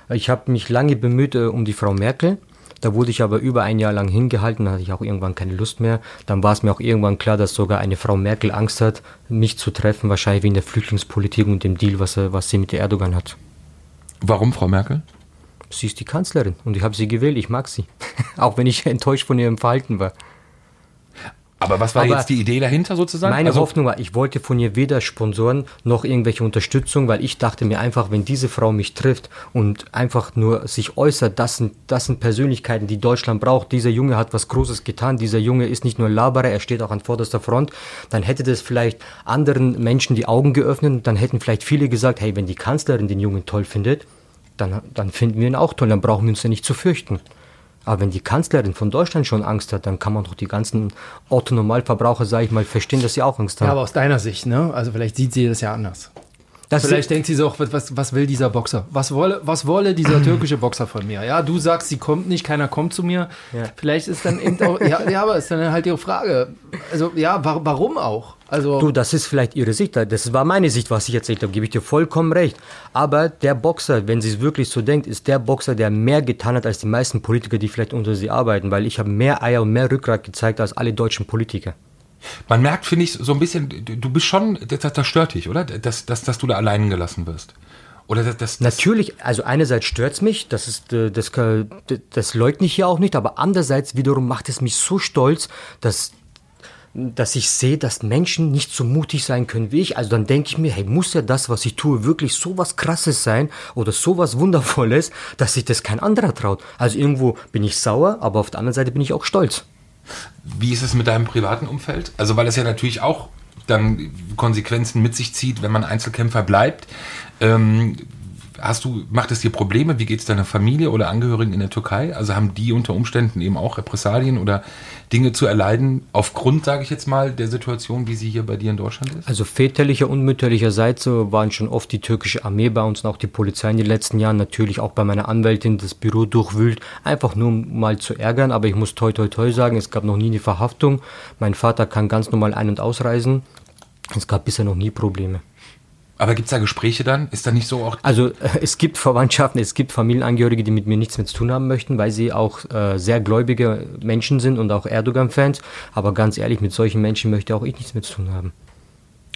Ich habe mich lange bemüht äh, um die Frau Merkel. Da wurde ich aber über ein Jahr lang hingehalten, da hatte ich auch irgendwann keine Lust mehr. Dann war es mir auch irgendwann klar, dass sogar eine Frau Merkel Angst hat, mich zu treffen, wahrscheinlich wegen der Flüchtlingspolitik und dem Deal, was, was sie mit der Erdogan hat. Warum Frau Merkel? Sie ist die Kanzlerin und ich habe sie gewählt, ich mag sie. auch wenn ich enttäuscht von ihrem Verhalten war. Aber was war Aber jetzt die Idee dahinter sozusagen? Meine Also- Hoffnung war, ich wollte von ihr weder Sponsoren noch irgendwelche Unterstützung, weil ich dachte mir einfach, wenn diese Frau mich trifft und einfach nur sich äußert, das sind, das sind Persönlichkeiten, die Deutschland braucht. Dieser Junge hat was Großes getan. Dieser Junge ist nicht nur Laberer, er steht auch an vorderster Front. Dann hätte das vielleicht anderen Menschen die Augen geöffnet. Dann hätten vielleicht viele gesagt, hey, wenn die Kanzlerin den Jungen toll findet, dann, dann finden wir ihn auch toll. Dann brauchen wir uns ja nicht zu fürchten. Aber wenn die Kanzlerin von Deutschland schon Angst hat, dann kann man doch die ganzen Otto-Normalverbraucher, sage ich mal, verstehen, dass sie auch Angst haben. Ja, aber aus deiner Sicht, ne? Also vielleicht sieht sie das ja anders. Das Vielleicht denkt sie so, was, was, was will dieser Boxer? Was wolle, was wolle dieser türkische Boxer von mir? Ja, du sagst, sie kommt nicht, keiner kommt zu mir. Ja. Vielleicht ist dann eben auch, ja, ja, aber ist dann halt ihre Frage. Also, ja, wa warum auch? Also, Du, das ist vielleicht Ihre Sicht. Das war meine Sicht, was ich erzählt habe. Gebe ich dir vollkommen recht. Aber der Boxer, wenn sie es wirklich so denkt, ist der Boxer, der mehr getan hat als die meisten Politiker, die vielleicht unter sie arbeiten. Weil ich habe mehr Eier und mehr Rückgrat gezeigt als alle deutschen Politiker. Man merkt, finde ich, so ein bisschen, du bist schon, das, das stört dich, oder? Dass, dass, dass du da allein gelassen wirst. Oder das, das, Natürlich, also einerseits stört's mich, das, ist, äh, das, das leugne ich hier auch nicht, aber andererseits wiederum macht es mich so stolz, dass, dass ich sehe, dass Menschen nicht so mutig sein können wie ich. Also dann denke ich mir, hey, muss ja das, was ich tue, wirklich so was Krasses sein oder so was Wundervolles, dass sich das kein anderer traut. Also irgendwo bin ich sauer, aber auf der anderen Seite bin ich auch stolz. Wie ist es mit deinem privaten Umfeld? Also, weil es ja natürlich auch dann Konsequenzen mit sich zieht, wenn man Einzelkämpfer bleibt. Ähm, hast du, macht es dir Probleme? Wie geht es deiner Familie oder Angehörigen in der Türkei? Also haben die unter Umständen eben auch Repressalien oder Dinge zu erleiden, aufgrund, sage ich jetzt mal, der Situation, wie sie hier bei dir in Deutschland ist? Also väterlicher und mütterlicherseits waren schon oft die türkische Armee bei uns und auch die Polizei in den letzten Jahren. Natürlich auch bei meiner Anwältin das Büro durchwühlt, einfach nur mal zu ärgern. Aber ich muss toi toi toi sagen, es gab noch nie eine Verhaftung. Mein Vater kann ganz normal ein- und ausreisen. Es gab bisher noch nie Probleme. Aber gibt es da Gespräche dann? Ist da nicht so auch Also es gibt Verwandtschaften, es gibt Familienangehörige, die mit mir nichts mehr zu tun haben möchten, weil sie auch äh, sehr gläubige Menschen sind und auch Erdogan-Fans. Aber ganz ehrlich, mit solchen Menschen möchte auch ich nichts mehr zu tun haben.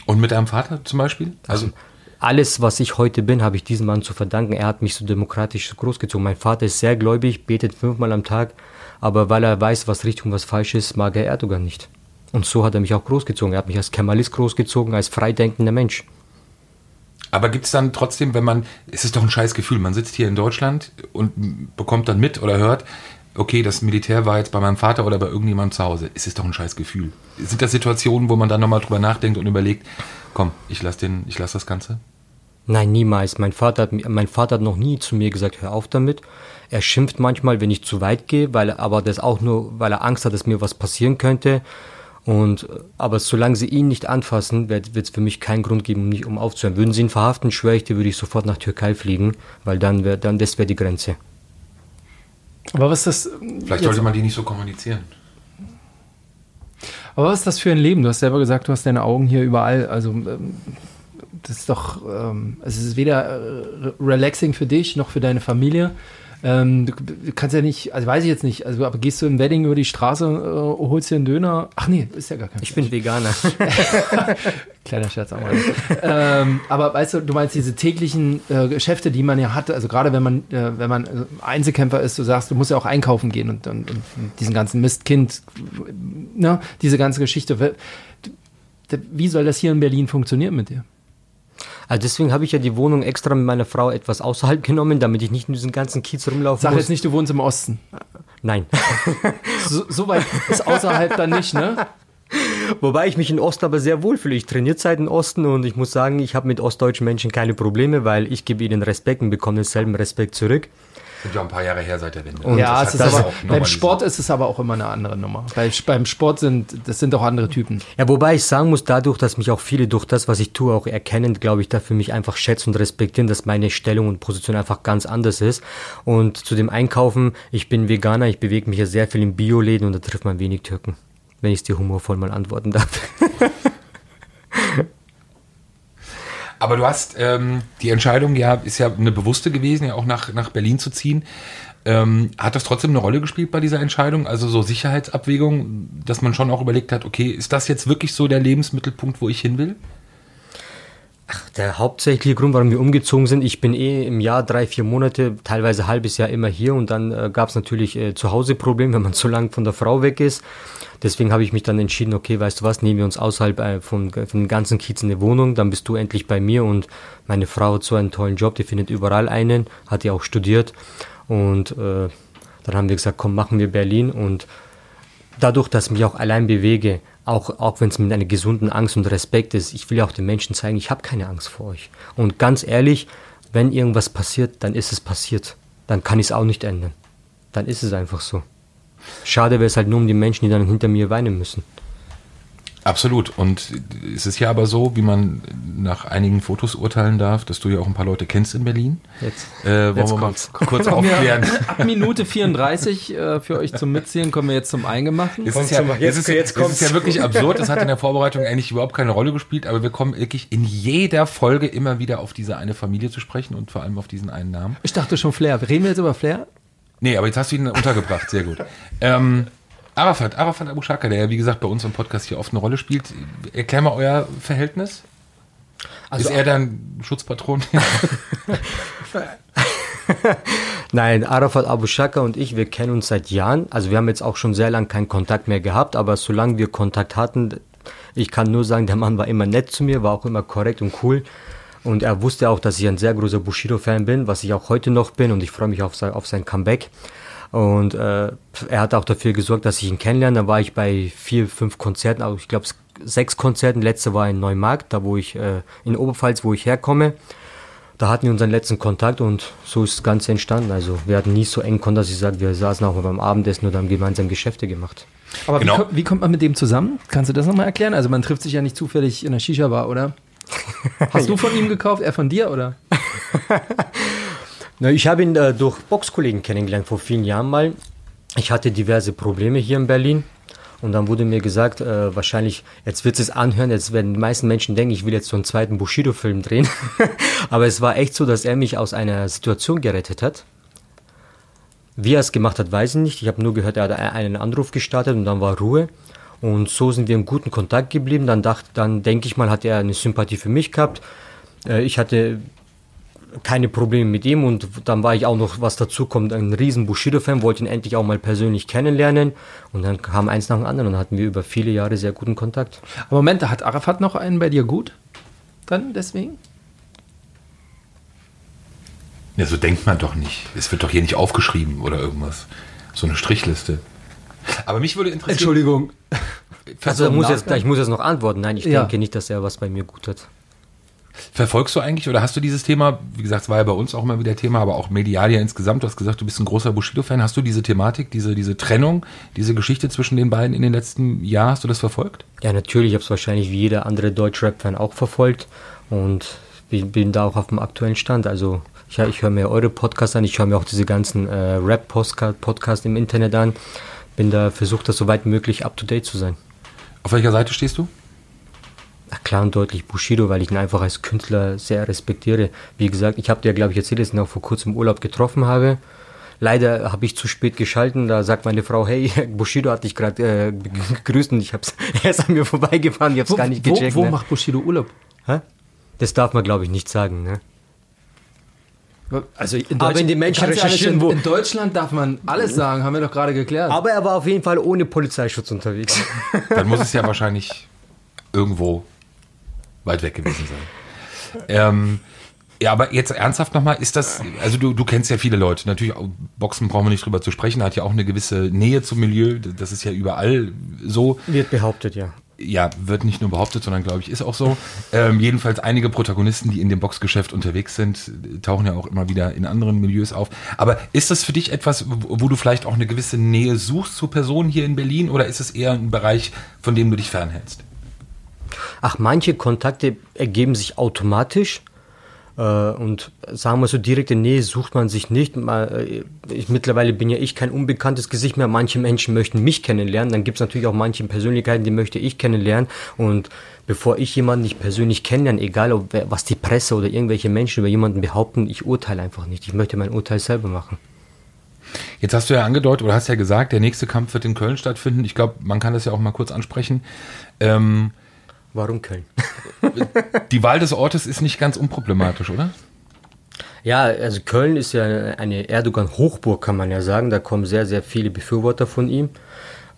Und mit deinem Vater zum Beispiel? Also, Alles, was ich heute bin, habe ich diesem Mann zu verdanken. Er hat mich so demokratisch großgezogen. Mein Vater ist sehr gläubig, betet fünfmal am Tag, aber weil er weiß, was richtig und was falsch ist, mag er Erdogan nicht. Und so hat er mich auch großgezogen. Er hat mich als Kemalist großgezogen, als freidenkender Mensch. Aber gibt es dann trotzdem, wenn man, es ist doch ein scheiß Gefühl, man sitzt hier in Deutschland und bekommt dann mit oder hört, okay, das Militär war jetzt bei meinem Vater oder bei irgendjemandem zu Hause. Es ist doch ein scheiß Gefühl. Sind das Situationen, wo man dann nochmal drüber nachdenkt und überlegt, komm, ich lass den, ich lass das Ganze? Nein, niemals. Mein Vater, hat, mein Vater hat noch nie zu mir gesagt, hör auf damit. Er schimpft manchmal, wenn ich zu weit gehe, weil er, aber das auch nur, weil er Angst hat, dass mir was passieren könnte. Und, äh, aber solange sie ihn nicht anfassen, wird es für mich keinen Grund geben, um, nicht, um aufzuhören. Würden sie ihn verhaften, schwöre ich dir, würde ich sofort nach Türkei fliegen, weil dann wäre, dann, das wäre die Grenze. aber was ist das? Vielleicht jetzt- sollte man die nicht so kommunizieren. Aber was ist das für ein Leben? Du hast selber gesagt, du hast deine Augen hier überall. Also ähm, das ist doch, ähm, es ist weder äh, relaxing für dich noch für deine Familie. Ähm, du, du kannst ja nicht, also weiß ich jetzt nicht, also aber gehst du im Wedding über die Straße, äh, holst dir einen Döner? Ach nee, ist ja gar kein Ich bin Veganer. Kleiner Scherz am ähm, aber weißt du, du meinst diese täglichen äh, Geschäfte, die man ja hat, also gerade wenn man, äh, wenn man äh, Einzelkämpfer ist, du sagst, du musst ja auch einkaufen gehen und, und, und diesen ganzen Mistkind, ne, diese ganze Geschichte. Wie soll das hier in Berlin funktionieren mit dir? Also deswegen habe ich ja die Wohnung extra mit meiner Frau etwas außerhalb genommen, damit ich nicht in diesen ganzen Kiez rumlaufen Sag muss. jetzt nicht, du wohnst im Osten. Nein. So, so weit ist außerhalb dann nicht, ne? Wobei ich mich in Osten aber sehr wohl fühle. Ich trainiere Zeit in Osten und ich muss sagen, ich habe mit ostdeutschen Menschen keine Probleme, weil ich gebe ihnen Respekt und bekomme denselben Respekt zurück. Sind ja ein paar Jahre her seit der Wende. ja, Das es ist aber, auch beim. Sport ist es aber auch immer eine andere Nummer. Bei, beim Sport sind, das sind auch andere Typen. Ja, wobei ich sagen muss, dadurch, dass mich auch viele durch das, was ich tue, auch erkennen, glaube ich, dafür mich einfach schätzen und respektieren, dass meine Stellung und Position einfach ganz anders ist. Und zu dem Einkaufen, ich bin Veganer, ich bewege mich ja sehr viel in Bioläden und da trifft man wenig Türken. Wenn ich es dir humorvoll mal antworten darf. Aber du hast ähm, die Entscheidung, ja, ist ja eine bewusste gewesen, ja auch nach, nach Berlin zu ziehen. Ähm, hat das trotzdem eine Rolle gespielt bei dieser Entscheidung? Also so Sicherheitsabwägung, dass man schon auch überlegt hat, okay, ist das jetzt wirklich so der Lebensmittelpunkt, wo ich hin will? Der hauptsächliche Grund, warum wir umgezogen sind, ich bin eh im Jahr drei, vier Monate, teilweise halbes Jahr immer hier und dann äh, gab es natürlich äh, zu Hause Probleme, wenn man zu lang von der Frau weg ist. Deswegen habe ich mich dann entschieden, okay, weißt du was, nehmen wir uns außerhalb äh, von, von dem ganzen Kiez eine Wohnung, dann bist du endlich bei mir und meine Frau hat so einen tollen Job, die findet überall einen, hat ja auch studiert und äh, dann haben wir gesagt, komm, machen wir Berlin und dadurch, dass ich mich auch allein bewege, auch, auch wenn es mit einer gesunden Angst und Respekt ist, ich will ja auch den Menschen zeigen, ich habe keine Angst vor euch. Und ganz ehrlich, wenn irgendwas passiert, dann ist es passiert. Dann kann ich es auch nicht ändern. Dann ist es einfach so. Schade wäre es halt nur um die Menschen, die dann hinter mir weinen müssen. Absolut. Und es ist ja aber so, wie man nach einigen Fotos urteilen darf, dass du ja auch ein paar Leute kennst in Berlin. Jetzt, Äh, wollen jetzt wir mal kurz aufklären. Ab Minute 34 äh, für euch zum Mitzählen kommen wir jetzt zum Eingemachten. Es ist, ja, Jetzt- es, ist, jetzt es ist ja wirklich absurd, das hat in der Vorbereitung eigentlich überhaupt keine Rolle gespielt, aber wir kommen wirklich in jeder Folge immer wieder auf diese eine Familie zu sprechen und vor allem auf diesen einen Namen. Ich dachte schon Flair. Reden wir jetzt über Flair? Nee, aber jetzt hast du ihn untergebracht, sehr gut. Ähm, Arafat, Arafat Abu Shaka, der ja wie gesagt bei uns im Podcast hier oft eine Rolle spielt. Erklär mal euer Verhältnis. Also- ist er dann Schutzpatron? Nein, Arafat Abu Shaka und ich, wir kennen uns seit Jahren. Also wir haben jetzt auch schon sehr lange keinen Kontakt mehr gehabt, aber solange wir Kontakt hatten, ich kann nur sagen, der Mann war immer nett zu mir, war auch immer korrekt und cool. Und er wusste auch, dass ich ein sehr großer Bushido-Fan bin, was ich auch heute noch bin und ich freue mich auf sein, auf sein Comeback. Und äh, er hat auch dafür gesorgt, dass ich ihn kennenlerne. Da war ich bei vier, fünf Konzerten, also ich glaube sechs Konzerten. Letzte war in Neumarkt, da wo ich äh, in Oberpfalz, wo ich herkomme. Da hatten wir unseren letzten Kontakt und so ist das Ganze entstanden. Also wir hatten nie so eng Kontakt, dass ich sage, wir saßen auch mal beim Abendessen oder haben gemeinsam Geschäfte gemacht. Aber Genau. wie, kommt, wie kommt man mit dem zusammen? Kannst du das nochmal erklären? Also man trifft sich ja nicht zufällig in der Shisha-Bar, oder? Hast du von ihm gekauft, er von dir, oder? Na, ich habe ihn äh, durch Boxkollegen kennengelernt vor vielen Jahren mal. Ich hatte diverse Probleme hier in Berlin. Und dann wurde mir gesagt, äh, wahrscheinlich, jetzt wird es anhören, jetzt werden die meisten Menschen denken, ich will jetzt so einen zweiten Bushido-Film drehen. Aber es war echt so, dass er mich aus einer Situation gerettet hat. Wie er es gemacht hat, weiß ich nicht. Ich habe nur gehört, er hat einen Anruf gestartet und dann war Ruhe. Und so sind wir im guten Kontakt geblieben. Dann dachte, dann denke ich mal, hat er eine Sympathie für mich gehabt. Äh, ich hatte keine Probleme mit ihm und dann war ich auch noch, was dazu kommt, ein riesen Bushido-Fan, wollte ihn endlich auch mal persönlich kennenlernen und dann kam eins nach dem anderen und hatten wir über viele Jahre sehr guten Kontakt. Aber Moment, da hat Arafat noch einen bei dir gut? Dann deswegen? ja, so denkt man doch nicht. Es wird doch hier nicht aufgeschrieben oder irgendwas. So eine Strichliste. Aber mich würde interessieren. Entschuldigung. Also ich muss, jetzt, ich muss jetzt noch antworten. Nein, ich Ja. denke nicht, dass er was bei mir gut hat. Verfolgst du eigentlich oder hast du dieses Thema, wie gesagt, es war ja bei uns auch immer wieder Thema, aber auch medial ja insgesamt, du hast gesagt, du bist ein großer Bushido-Fan. Hast du diese Thematik, diese, diese Trennung, diese Geschichte zwischen den beiden in den letzten Jahren, hast du das verfolgt? Ja, natürlich, ich habe es wahrscheinlich wie jeder andere Deutsch-Rap-Fan auch verfolgt und bin, bin da auch auf dem aktuellen Stand. Also ich, ich höre mir eure Podcasts an, ich höre mir auch diese ganzen äh, Rap-Podcasts im Internet an. Bin da versucht, das so weit möglich up-to-date zu sein. Auf welcher Seite stehst du? Klar und deutlich Bushido, weil ich ihn einfach als Künstler sehr respektiere. Wie gesagt, ich habe dir, glaube ich, erzählt, dass ich ihn auch vor kurzem im Urlaub getroffen habe. Leider habe ich zu spät geschalten. Da sagt meine Frau, hey, Bushido hat dich gerade äh, gegrüßt und ich hab's, er ist an mir vorbeigefahren, ich habe es gar nicht wo, gecheckt. wo ne? macht Bushido Urlaub? Hä? Das darf man, glaube ich, nicht sagen. Ne? Also in Aber wenn die Menschen recherchieren, in, wo- in Deutschland darf man alles sagen, haben wir doch gerade geklärt. Aber er war auf jeden Fall ohne Polizeischutz unterwegs. Dann muss es ja wahrscheinlich irgendwo weit weg gewesen sein. Ähm, ja, aber jetzt ernsthaft nochmal, ist das, also du, du kennst ja viele Leute, natürlich, Boxen brauchen wir nicht drüber zu sprechen, hat ja auch eine gewisse Nähe zum Milieu, das ist ja überall so. Wird behauptet, ja. ja, wird nicht nur behauptet, sondern glaube ich ist auch so. Ähm, jedenfalls einige Protagonisten, die in dem Boxgeschäft unterwegs sind, tauchen ja auch immer wieder in anderen Milieus auf. Aber ist das für dich etwas, wo wo du vielleicht auch eine gewisse Nähe suchst zu Personen hier in Berlin oder ist es eher ein Bereich, von dem du dich fernhältst? Ach, manche Kontakte ergeben sich automatisch. Äh, und sagen wir so, direkte Nähe sucht man sich nicht. Äh, ich, mittlerweile bin ja ich kein unbekanntes Gesicht mehr. Manche Menschen möchten mich kennenlernen. Dann gibt es natürlich auch manche Persönlichkeiten, die möchte ich kennenlernen. Und bevor ich jemanden nicht persönlich kennenlerne, egal ob was die Presse oder irgendwelche Menschen über jemanden behaupten, ich urteile einfach nicht. Ich möchte mein Urteil selber machen. Jetzt hast du ja angedeutet oder hast ja gesagt, der nächste Kampf wird in Köln stattfinden. Ich glaube, man kann das ja auch mal kurz ansprechen. Ähm, Warum Köln? Die Wahl des Ortes ist nicht ganz unproblematisch, oder? Ja, also Köln ist ja eine Erdogan-Hochburg, kann man ja sagen. Da kommen sehr, sehr viele Befürworter von ihm.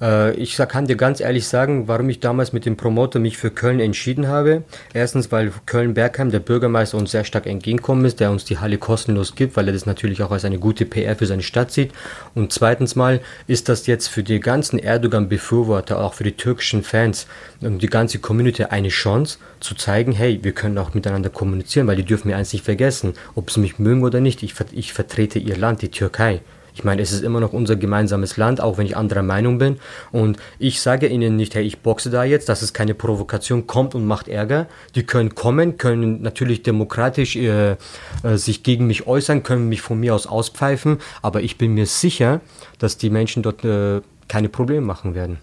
Äh, ich kann dir ganz ehrlich sagen, warum ich damals mit dem Promoter mich für Köln entschieden habe. Erstens, weil Köln-Bergheim, der Bürgermeister, uns sehr stark entgegenkommen ist, der uns die Halle kostenlos gibt, weil er das natürlich auch als eine gute PR für seine Stadt sieht. Und zweitens mal ist das jetzt für die ganzen Erdogan-Befürworter, auch für die türkischen Fans und die ganze Community eine Chance zu zeigen, hey, wir können auch miteinander kommunizieren, weil die dürfen mir eins nicht vergessen, ob sie mich mögen oder nicht, ich, ich vertrete ihr Land, die Türkei. Ich meine, es ist immer noch unser gemeinsames Land, auch wenn ich anderer Meinung bin. Und ich sage ihnen nicht, hey, ich boxe da jetzt, dass es keine Provokation kommt und macht Ärger. Die können kommen, können natürlich demokratisch äh, äh, sich gegen mich äußern, können mich von mir aus auspfeifen, aber ich bin mir sicher, dass die Menschen dort äh, keine Probleme machen werden.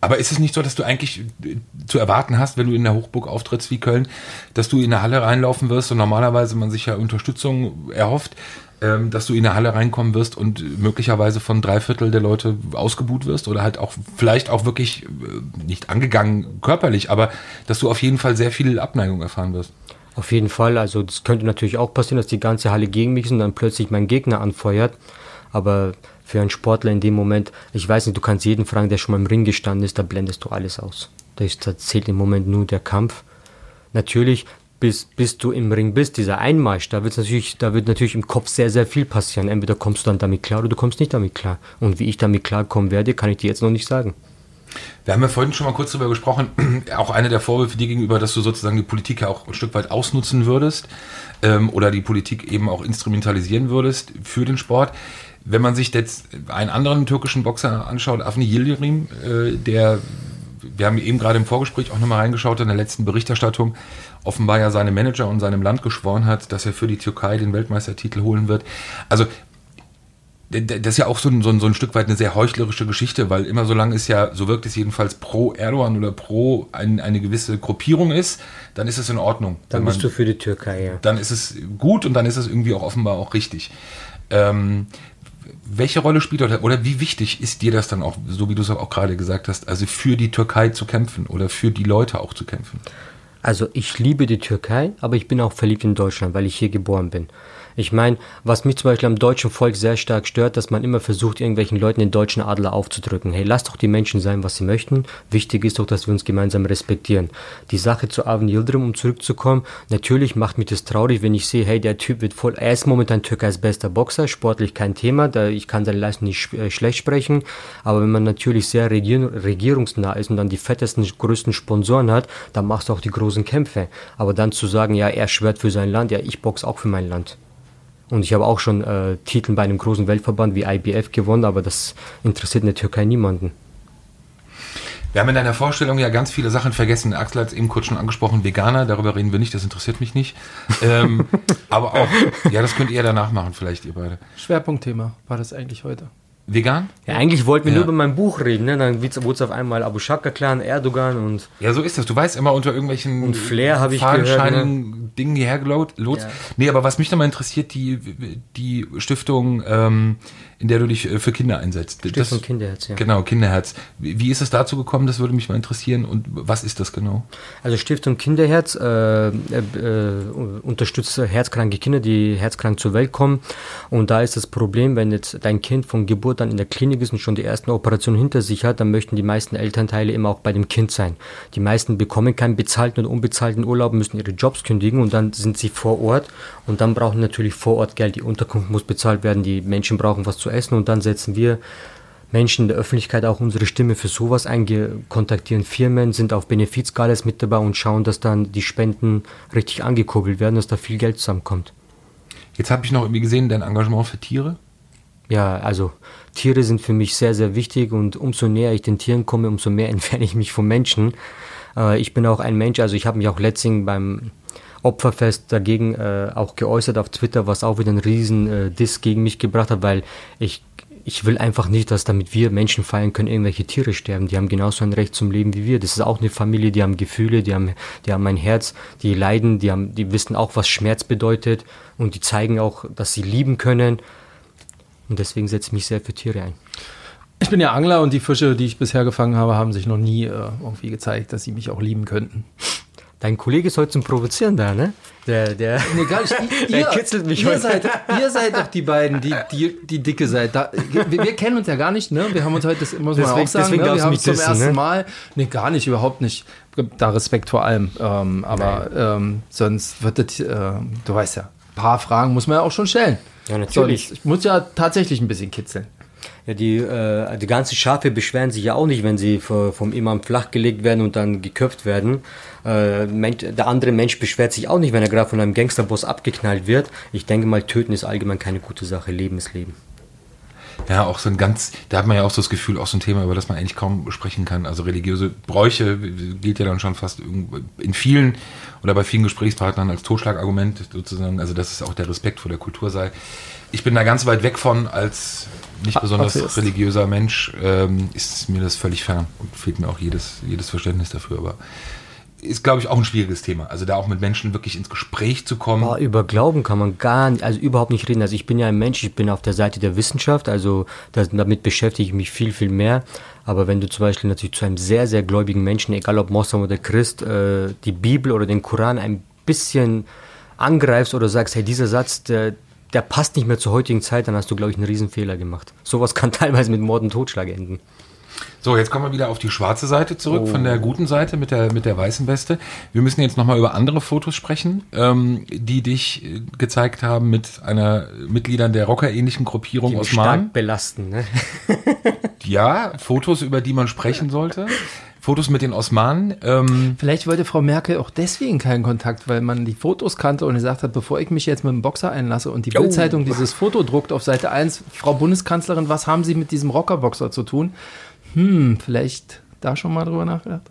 Aber ist es nicht so, dass du eigentlich äh, zu erwarten hast, wenn du in der Hochburg auftrittst wie Köln, dass du in der Halle reinlaufen wirst und normalerweise man sich ja Unterstützung erhofft, ähm, dass du in der Halle reinkommen wirst und möglicherweise von drei Viertel der Leute ausgebuht wirst oder halt auch vielleicht auch wirklich äh, nicht angegangen körperlich, aber dass du auf jeden Fall sehr viel Abneigung erfahren wirst. Auf jeden Fall, also das könnte natürlich auch passieren, dass die ganze Halle gegen mich ist und dann plötzlich mein Gegner anfeuert. Aber für einen Sportler in dem Moment, ich weiß nicht, du kannst jeden fragen, der schon mal im Ring gestanden ist, da blendest du alles aus. Da, da zählt im Moment nur der Kampf. Natürlich bis, bis du im Ring bist, dieser Einmarsch, da wird natürlich, da wird natürlich im Kopf sehr, sehr viel passieren. Entweder kommst du dann damit klar oder du kommst nicht damit klar. Und wie ich damit klarkommen werde, kann ich dir jetzt noch nicht sagen. Wir haben ja vorhin schon mal kurz darüber gesprochen, auch eine der Vorwürfe dir gegenüber, dass du sozusagen die Politik ja auch ein Stück weit ausnutzen würdest ähm, oder die Politik eben auch instrumentalisieren würdest für den Sport. Wenn man sich jetzt einen anderen türkischen Boxer anschaut, Avni Yildirim, äh, der wir haben eben gerade im Vorgespräch auch nochmal reingeschaut in der letzten Berichterstattung, offenbar ja seinem Manager und seinem Land geschworen hat, dass er für die Türkei den Weltmeistertitel holen wird. Also das ist ja auch so ein, so, ein, so ein Stück weit eine sehr heuchlerische Geschichte, weil immer so lange es ja, so wirkt es jedenfalls pro Erdogan oder pro ein, eine gewisse Gruppierung ist, dann ist es in Ordnung. Dann bist man, du für die Türkei, ja. Dann ist es gut und dann ist es irgendwie auch offenbar auch richtig. Ähm, welche Rolle spielt oder, oder wie wichtig ist dir das dann auch, so wie du es auch gerade gesagt hast, also für die Türkei zu kämpfen oder für die Leute auch zu kämpfen? Also ich liebe die Türkei, aber ich bin auch verliebt in Deutschland, weil ich hier geboren bin. Ich meine, was mich zum Beispiel am deutschen Volk sehr stark stört, dass man immer versucht, irgendwelchen Leuten den deutschen Adler aufzudrücken. Hey, lasst doch die Menschen sein, was sie möchten. Wichtig ist doch, dass wir uns gemeinsam respektieren. Die Sache zu Avni Yildirim, um zurückzukommen, natürlich macht mich das traurig, wenn ich sehe, hey, der Typ wird voll, er ist momentan Türkeis bester Boxer, sportlich kein Thema, da ich kann seine Leistung nicht äh, schlecht sprechen, aber wenn man natürlich sehr regier regierungsnah ist und dann die fettesten, größten Sponsoren hat, dann machst du auch die großen Kämpfe. Aber dann zu sagen, ja, er schwört für sein Land, ja, ich boxe auch für mein Land. Und ich habe auch schon äh, Titel bei einem großen Weltverband wie IBF gewonnen, aber das interessiert in der Türkei niemanden. Wir haben in deiner Vorstellung ja ganz viele Sachen vergessen. Axel hat es eben kurz schon angesprochen, Veganer, darüber reden wir nicht, das interessiert mich nicht. ähm, aber auch, ja, das könnt ihr danach machen, vielleicht ihr beide. Schwerpunktthema war das eigentlich heute. Vegan? Ja, eigentlich wollten wir ja. nur über mein Buch reden, ne? Dann wurde es auf einmal Abu Shaka-Clan, Erdogan und. Ja, so ist das. Du weißt immer unter irgendwelchen und Flair habe ich gehört, ne? Dingen hierher gelot. Ja. Nee, aber was mich nochmal interessiert, die, die Stiftung ähm, in der du dich äh, für Kinder einsetzt. Stiftung das, Kinderherz, ja. Genau, Kinderherz. Wie ist es dazu gekommen? Das würde mich mal interessieren. Und was ist das genau? Also Stiftung Kinderherz äh, äh, unterstützt herzkranke Kinder, die herzkrank zur Welt kommen. Und da ist das Problem, wenn jetzt dein Kind von Geburt an in der Klinik ist und schon die ersten Operationen hinter sich hat, dann möchten die meisten Elternteile immer auch bei dem Kind sein. Die meisten bekommen keinen bezahlten und unbezahlten Urlaub, müssen ihre Jobs kündigen und dann sind sie vor Ort und dann brauchen natürlich vor Ort Geld. Die Unterkunft muss bezahlt werden, die Menschen brauchen was zu essen und dann setzen wir Menschen in der Öffentlichkeit auch unsere Stimme für sowas ein, kontaktieren Firmen, sind auf Benefizgalas mit dabei und schauen, dass dann die Spenden richtig angekurbelt werden, dass da viel Geld zusammenkommt. Jetzt habe ich noch irgendwie gesehen, dein Engagement für Tiere. Ja, also Tiere sind für mich sehr, sehr wichtig und umso näher ich den Tieren komme, umso mehr entferne ich mich vom Menschen. Äh, ich bin auch ein Mensch, also ich habe mich auch letztens beim Opferfest dagegen äh, auch geäußert auf Twitter, was auch wieder einen riesen äh, Diss gegen mich gebracht hat, weil ich ich will einfach nicht, dass damit wir Menschen feiern können, irgendwelche Tiere sterben. Die haben genauso ein Recht zum Leben wie wir. Das ist auch eine Familie, die haben Gefühle, die haben, die haben ein Herz, die leiden, die haben, die wissen auch, was Schmerz bedeutet und die zeigen auch, dass sie lieben können. Und deswegen setze ich mich sehr für Tiere ein. Ich bin ja Angler und die Fische, die ich bisher gefangen habe, haben sich noch nie äh, irgendwie gezeigt, dass sie mich auch lieben könnten. Dein Kollege ist heute zum Provozieren da, ne? Der, der, Nee, gar nicht. Der Ihr, kitzelt mich ihr, heute. seid, ihr seid doch die beiden, die, die, die dicke seid. Da, wir, wir kennen uns ja gar nicht, ne? Wir haben uns heute, das muss man Deswegen- auch sagen, deswegen ne? wir haben uns zum ersten ne? Mal. Nee, gar nicht, überhaupt nicht. Da Respekt vor allem. Ähm, aber ähm, sonst wird das, äh, du weißt ja, paar Fragen muss man ja auch schon stellen. Ja, natürlich. Sonst, ich muss ja tatsächlich ein bisschen kitzeln. Ja, die, äh, die ganzen Schafe beschweren sich ja auch nicht, wenn sie vom Imam flachgelegt werden und dann geköpft werden. Äh, Mensch, der andere Mensch beschwert sich auch nicht, wenn er gerade von einem Gangsterboss abgeknallt wird. Ich denke mal, töten ist allgemein keine gute Sache. Leben ist Leben. Ja, auch so ein ganz, da hat man ja auch so das Gefühl, auch so ein Thema, über das man eigentlich kaum sprechen kann. Also religiöse Bräuche gilt ja dann schon fast in vielen oder bei vielen Gesprächspartnern als Totschlagargument sozusagen. Also, dass es auch der Respekt vor der Kultur sei. Ich bin da ganz weit weg von, als nicht besonders Atheist. religiöser Mensch, ähm, ist mir das völlig fern und fehlt mir auch jedes, jedes Verständnis dafür. Aber ist, glaube ich, auch ein schwieriges Thema. Also da auch mit Menschen wirklich ins Gespräch zu kommen. Aber über Glauben kann man gar nicht, also überhaupt nicht reden. Also ich bin ja ein Mensch, ich bin auf der Seite der Wissenschaft, also das, damit beschäftige ich mich viel, viel mehr. Aber wenn du zum Beispiel natürlich zu einem sehr, sehr gläubigen Menschen, egal ob Moslem oder Christ, äh, die Bibel oder den Koran ein bisschen angreifst oder sagst, hey, dieser Satz, der, der passt nicht mehr zur heutigen Zeit, dann hast du, glaube ich, einen Riesenfehler gemacht. Sowas kann teilweise mit Mord und Totschlag enden. So, jetzt kommen wir wieder auf die schwarze Seite zurück, von der guten Seite mit der, mit der weißen Weste. Wir müssen jetzt nochmal über andere Fotos sprechen, ähm, die dich äh, gezeigt haben mit einer Mitgliedern der rockerähnlichen Gruppierung Die Osman. stark belasten. Ne? Ja, Fotos, über die man sprechen sollte. Fotos mit den Osmanen. Ähm, Vielleicht wollte Frau Merkel auch deswegen keinen Kontakt, weil man die Fotos kannte und gesagt hat, bevor ich mich jetzt mit dem Boxer einlasse und die Bildzeitung dieses Foto druckt auf Seite 1, Frau Bundeskanzlerin, was haben Sie mit diesem Rockerboxer zu tun? Hm, vielleicht da schon mal drüber nachgedacht?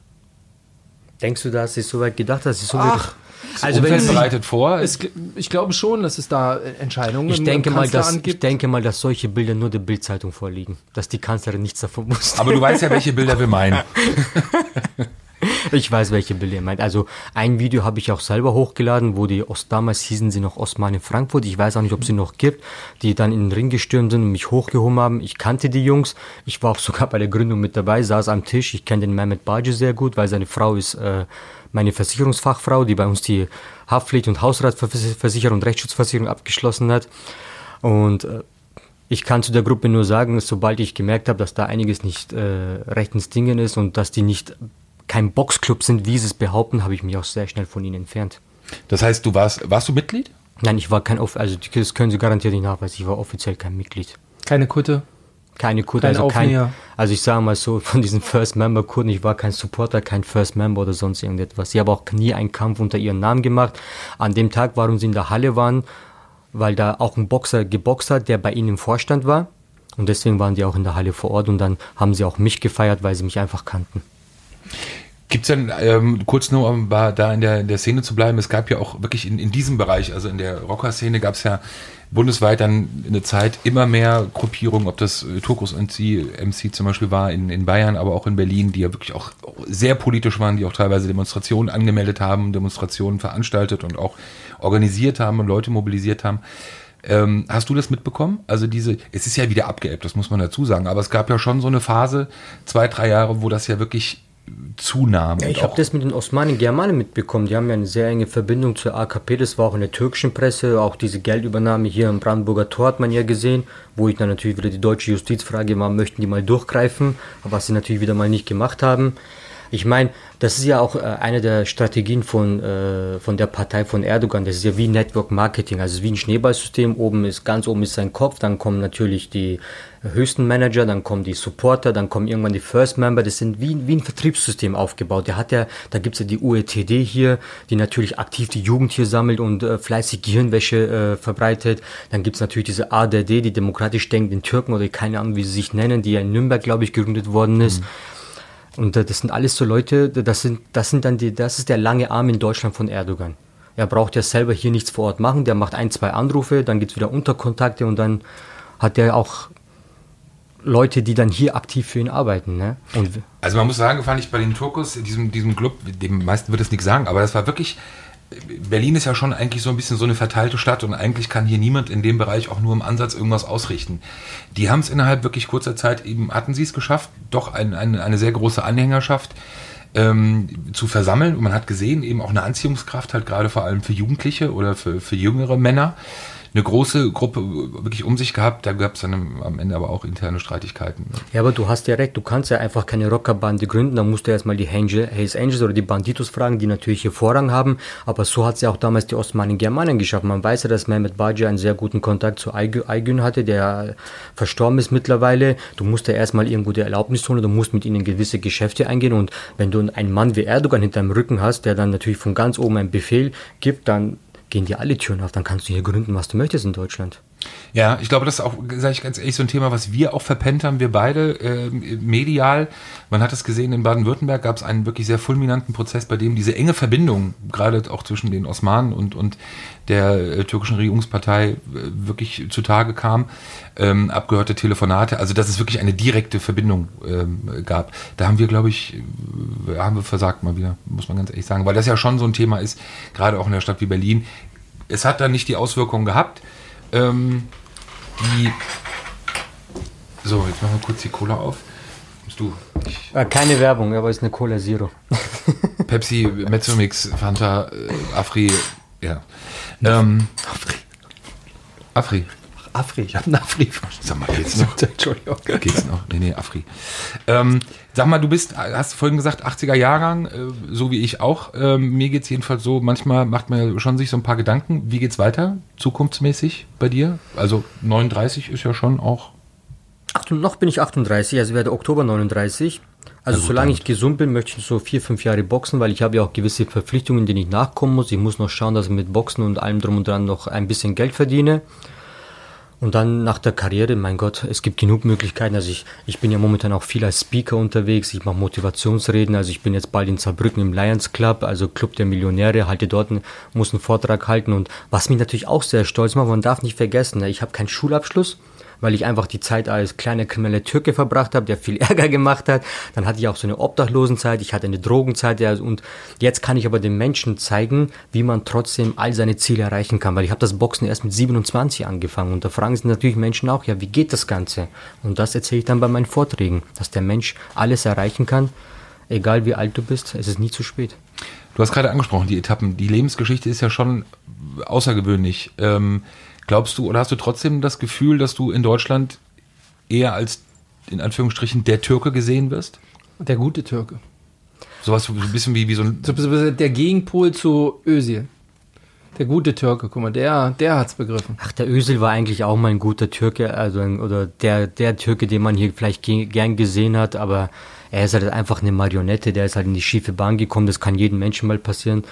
Denkst du, dass sie so weit gedacht hat, dass sie so Ach, weit... Also wenn sie, bereitet vor. Es, ich glaube schon, dass es da Entscheidungen Ich im denke, mal, dass, Kanzleramt ich gibt. denke mal, dass solche Bilder nur der Bildzeitung vorliegen. Dass die Kanzlerin nichts davon wusste. aber du weißt ja, welche Bilder wir meinen. Ich weiß, welche Bilder ihr meint. Also ein Video habe ich auch selber hochgeladen, wo die Ost damals hießen sie noch Osman in Frankfurt. Ich weiß auch nicht, ob sie noch gibt, die dann in den Ring gestürmt sind und mich hochgehoben haben. Ich kannte die Jungs. Ich war auch sogar bei der Gründung mit dabei, saß am Tisch. Ich kenne den Mehmet Baji sehr gut, weil seine Frau ist äh, meine Versicherungsfachfrau, die bei uns die Haftpflicht und Hausratversicherung und Rechtsschutzversicherung abgeschlossen hat. Und äh, ich kann zu der Gruppe nur sagen, sobald ich gemerkt habe, dass da einiges nicht äh, rechtens Dingen ist und dass die nicht kein Boxclub sind, wie sie es behaupten, habe ich mich auch sehr schnell von ihnen entfernt. Das heißt, du warst, warst du Mitglied? Nein, ich war kein, Off also das können Sie garantiert nicht nachweisen, ich war offiziell kein Mitglied. Keine Kutte. Keine Kurden, Kein also kein, Aufnäher. also ich sage mal so, von diesen First Member Kurden, ich war kein Supporter, kein First Member oder sonst irgendetwas. Ich habe auch nie einen Kampf unter ihren Namen gemacht. An dem Tag, warum sie in der Halle waren, weil da auch ein Boxer geboxt hat, der bei ihnen im Vorstand war. Und deswegen waren die auch in der Halle vor Ort und dann haben sie auch mich gefeiert, weil sie mich einfach kannten. Gibt's denn, ähm, kurz nur, um da in der, in der Szene zu bleiben, es gab ja auch wirklich in, in diesem Bereich, also in der Rocker-Szene, gab's ja bundesweit dann eine Zeit immer mehr Gruppierungen, ob das äh, Turkus MC, MC zum Beispiel war in, in Bayern, aber auch in Berlin, die ja wirklich auch sehr politisch waren, die auch teilweise Demonstrationen angemeldet haben, Demonstrationen veranstaltet und auch organisiert haben und Leute mobilisiert haben. Ähm, hast du das mitbekommen? Also diese, es ist ja wieder abgeebbt, das muss man dazu sagen, aber es gab ja schon so eine Phase, zwei, drei Jahre, wo das ja wirklich zunahm. und Ich habe das mit den Osmanen Germanen mitbekommen. Die haben ja eine sehr enge Verbindung zur AKP. Das war auch in der türkischen Presse. Auch diese Geldübernahme hier im Brandenburger Tor hat man ja gesehen, wo ich dann natürlich wieder die deutsche Justiz frage, mal, möchten die mal durchgreifen, was sie natürlich wieder mal nicht gemacht haben. Ich meine, das ist ja auch äh, eine der Strategien von, äh, von der Partei von Erdogan. Das ist ja wie Network Marketing, also wie ein Schneeballsystem. Oben ist, ganz oben ist sein Kopf, dann kommen natürlich die höchsten Manager, dann kommen die Supporter, dann kommen irgendwann die First Member. Das sind wie, wie ein Vertriebssystem aufgebaut. Der hat ja, da gibt's ja die UETD hier, die natürlich aktiv die Jugend hier sammelt und äh, fleißig Gehirnwäsche äh, verbreitet. Dann gibt's natürlich diese ADD, die demokratisch denkenden Türken oder keine Ahnung, wie sie sich nennen, die ja in Nürnberg, glaube ich, gegründet worden ist. Und das sind alles so Leute, das sind, das sind dann die, das ist der lange Arm in Deutschland von Erdogan. Er braucht ja selber hier nichts vor Ort machen, der macht ein, zwei Anrufe, dann gibt's wieder Unterkontakte und dann hat er auch Leute, die dann hier aktiv für ihn arbeiten. Ne? Also man muss sagen, fand ich bei den Turkus, diesem, diesem Club, dem meisten wird es nichts sagen, aber das war wirklich Berlin ist ja schon eigentlich so ein bisschen so eine verteilte Stadt und eigentlich kann hier niemand in dem Bereich auch nur im Ansatz irgendwas ausrichten. Die haben es innerhalb wirklich kurzer Zeit eben, hatten sie es geschafft, doch ein, ein, eine sehr große Anhängerschaft ähm, zu versammeln. Und man hat gesehen, eben auch eine Anziehungskraft halt gerade vor allem für Jugendliche oder für, für jüngere Männer eine große Gruppe wirklich um sich gehabt. Da gab es dann am Ende aber auch interne Streitigkeiten. Ja, aber du hast ja recht. Du kannst ja einfach keine Rockerbande gründen. Da musst du erstmal die Angel, Hayes Angels oder die Banditos fragen, die natürlich hier Vorrang haben. Aber so hat es ja auch damals die Osmanen Germanen geschafft. Man weiß ja, dass Mehmet Baji einen sehr guten Kontakt zu Aygün hatte, der verstorben ist mittlerweile. Du musst ja erstmal irgendwo die Erlaubnis holen. Du musst mit ihnen gewisse Geschäfte eingehen. Und wenn du einen Mann wie Erdogan hinter deinem Rücken hast, der dann natürlich von ganz oben einen Befehl gibt, dann gehen dir alle Türen auf, dann kannst du hier gründen, was du möchtest in Deutschland. Ja, ich glaube, das ist auch, sage ich ganz ehrlich, so ein Thema, was wir auch verpennt haben, wir beide äh, medial. Man hat es gesehen, in Baden-Württemberg gab es einen wirklich sehr fulminanten Prozess, bei dem diese enge Verbindung, gerade auch zwischen den Osmanen und, und der äh, türkischen Regierungspartei, äh, wirklich zutage kam. Ähm, abgehörte Telefonate, also dass es wirklich eine direkte Verbindung ähm, gab. Da haben wir, glaube ich, äh, haben wir versagt mal wieder, muss man ganz ehrlich sagen, weil das ja schon so ein Thema ist, gerade auch in der Stadt wie Berlin. Es hat dann nicht die Auswirkungen gehabt ähm, die. So, jetzt machen wir kurz die Cola auf. Bist du? Ich äh, Keine Werbung, aber ist eine Cola Zero. Pepsi, Mezzomix, Fanta, äh, Afri. Ja. Ähm, Afri. Afri. Afri, ich habe einen Afri Sag mal, geht's noch? Entschuldigung. Geht's noch? Nee, nee, Afri. Ähm, sag mal, du bist, hast vorhin gesagt, 80er Jahrgang, äh, so wie ich auch. Ähm, mir geht's jedenfalls so, manchmal macht man schon sich so ein paar Gedanken. Wie geht's weiter, zukunftsmäßig bei dir? Also 39 ist ja schon auch. Ach, noch bin ich 38, also werde Oktober 39. Also ja, solange ich gesund bin, möchte ich so vier, fünf Jahre boxen, weil ich habe ja auch gewisse Verpflichtungen, denen ich nachkommen muss. Ich muss noch schauen, dass ich mit Boxen und allem drum und dran noch ein bisschen Geld verdiene. Und dann nach der Karriere, mein Gott, es gibt genug Möglichkeiten. Also ich, ich bin ja momentan auch viel als Speaker unterwegs. Ich mache Motivationsreden. Also ich bin jetzt bald in Saarbrücken im Lions Club, also Club der Millionäre, halte dort, muss einen Vortrag halten. Und was mich natürlich auch sehr stolz macht, man darf nicht vergessen, ne, ich habe keinen Schulabschluss weil ich einfach die Zeit als kleiner krimineller Türke verbracht habe, der viel Ärger gemacht hat. Dann hatte ich auch so eine Obdachlosenzeit, ich hatte eine Drogenzeit ja, und jetzt kann ich aber den Menschen zeigen, wie man trotzdem all seine Ziele erreichen kann, weil ich habe das Boxen erst mit 27 angefangen und da fragen sich natürlich Menschen auch, ja, wie geht das Ganze? Und das erzähle ich dann bei meinen Vorträgen, dass der Mensch alles erreichen kann, egal wie alt du bist, es ist nie zu spät. Du hast gerade angesprochen, die Etappen. Die Lebensgeschichte ist ja schon außergewöhnlich. Ähm, Glaubst du oder hast du trotzdem das Gefühl, dass du in Deutschland eher als in Anführungsstrichen der Türke gesehen wirst? Der gute Türke. Sowas so ein bisschen wie, wie so ein. So der Gegenpol zu Özil. Der gute Türke, guck mal, der, der hat's begriffen. Ach, der Özil war eigentlich auch mal ein guter Türke, also ein, oder der, der Türke, den man hier vielleicht gern gesehen hat, aber er ist halt einfach eine Marionette, der ist halt in die schiefe Bahn gekommen, das kann jedem Menschen mal passieren.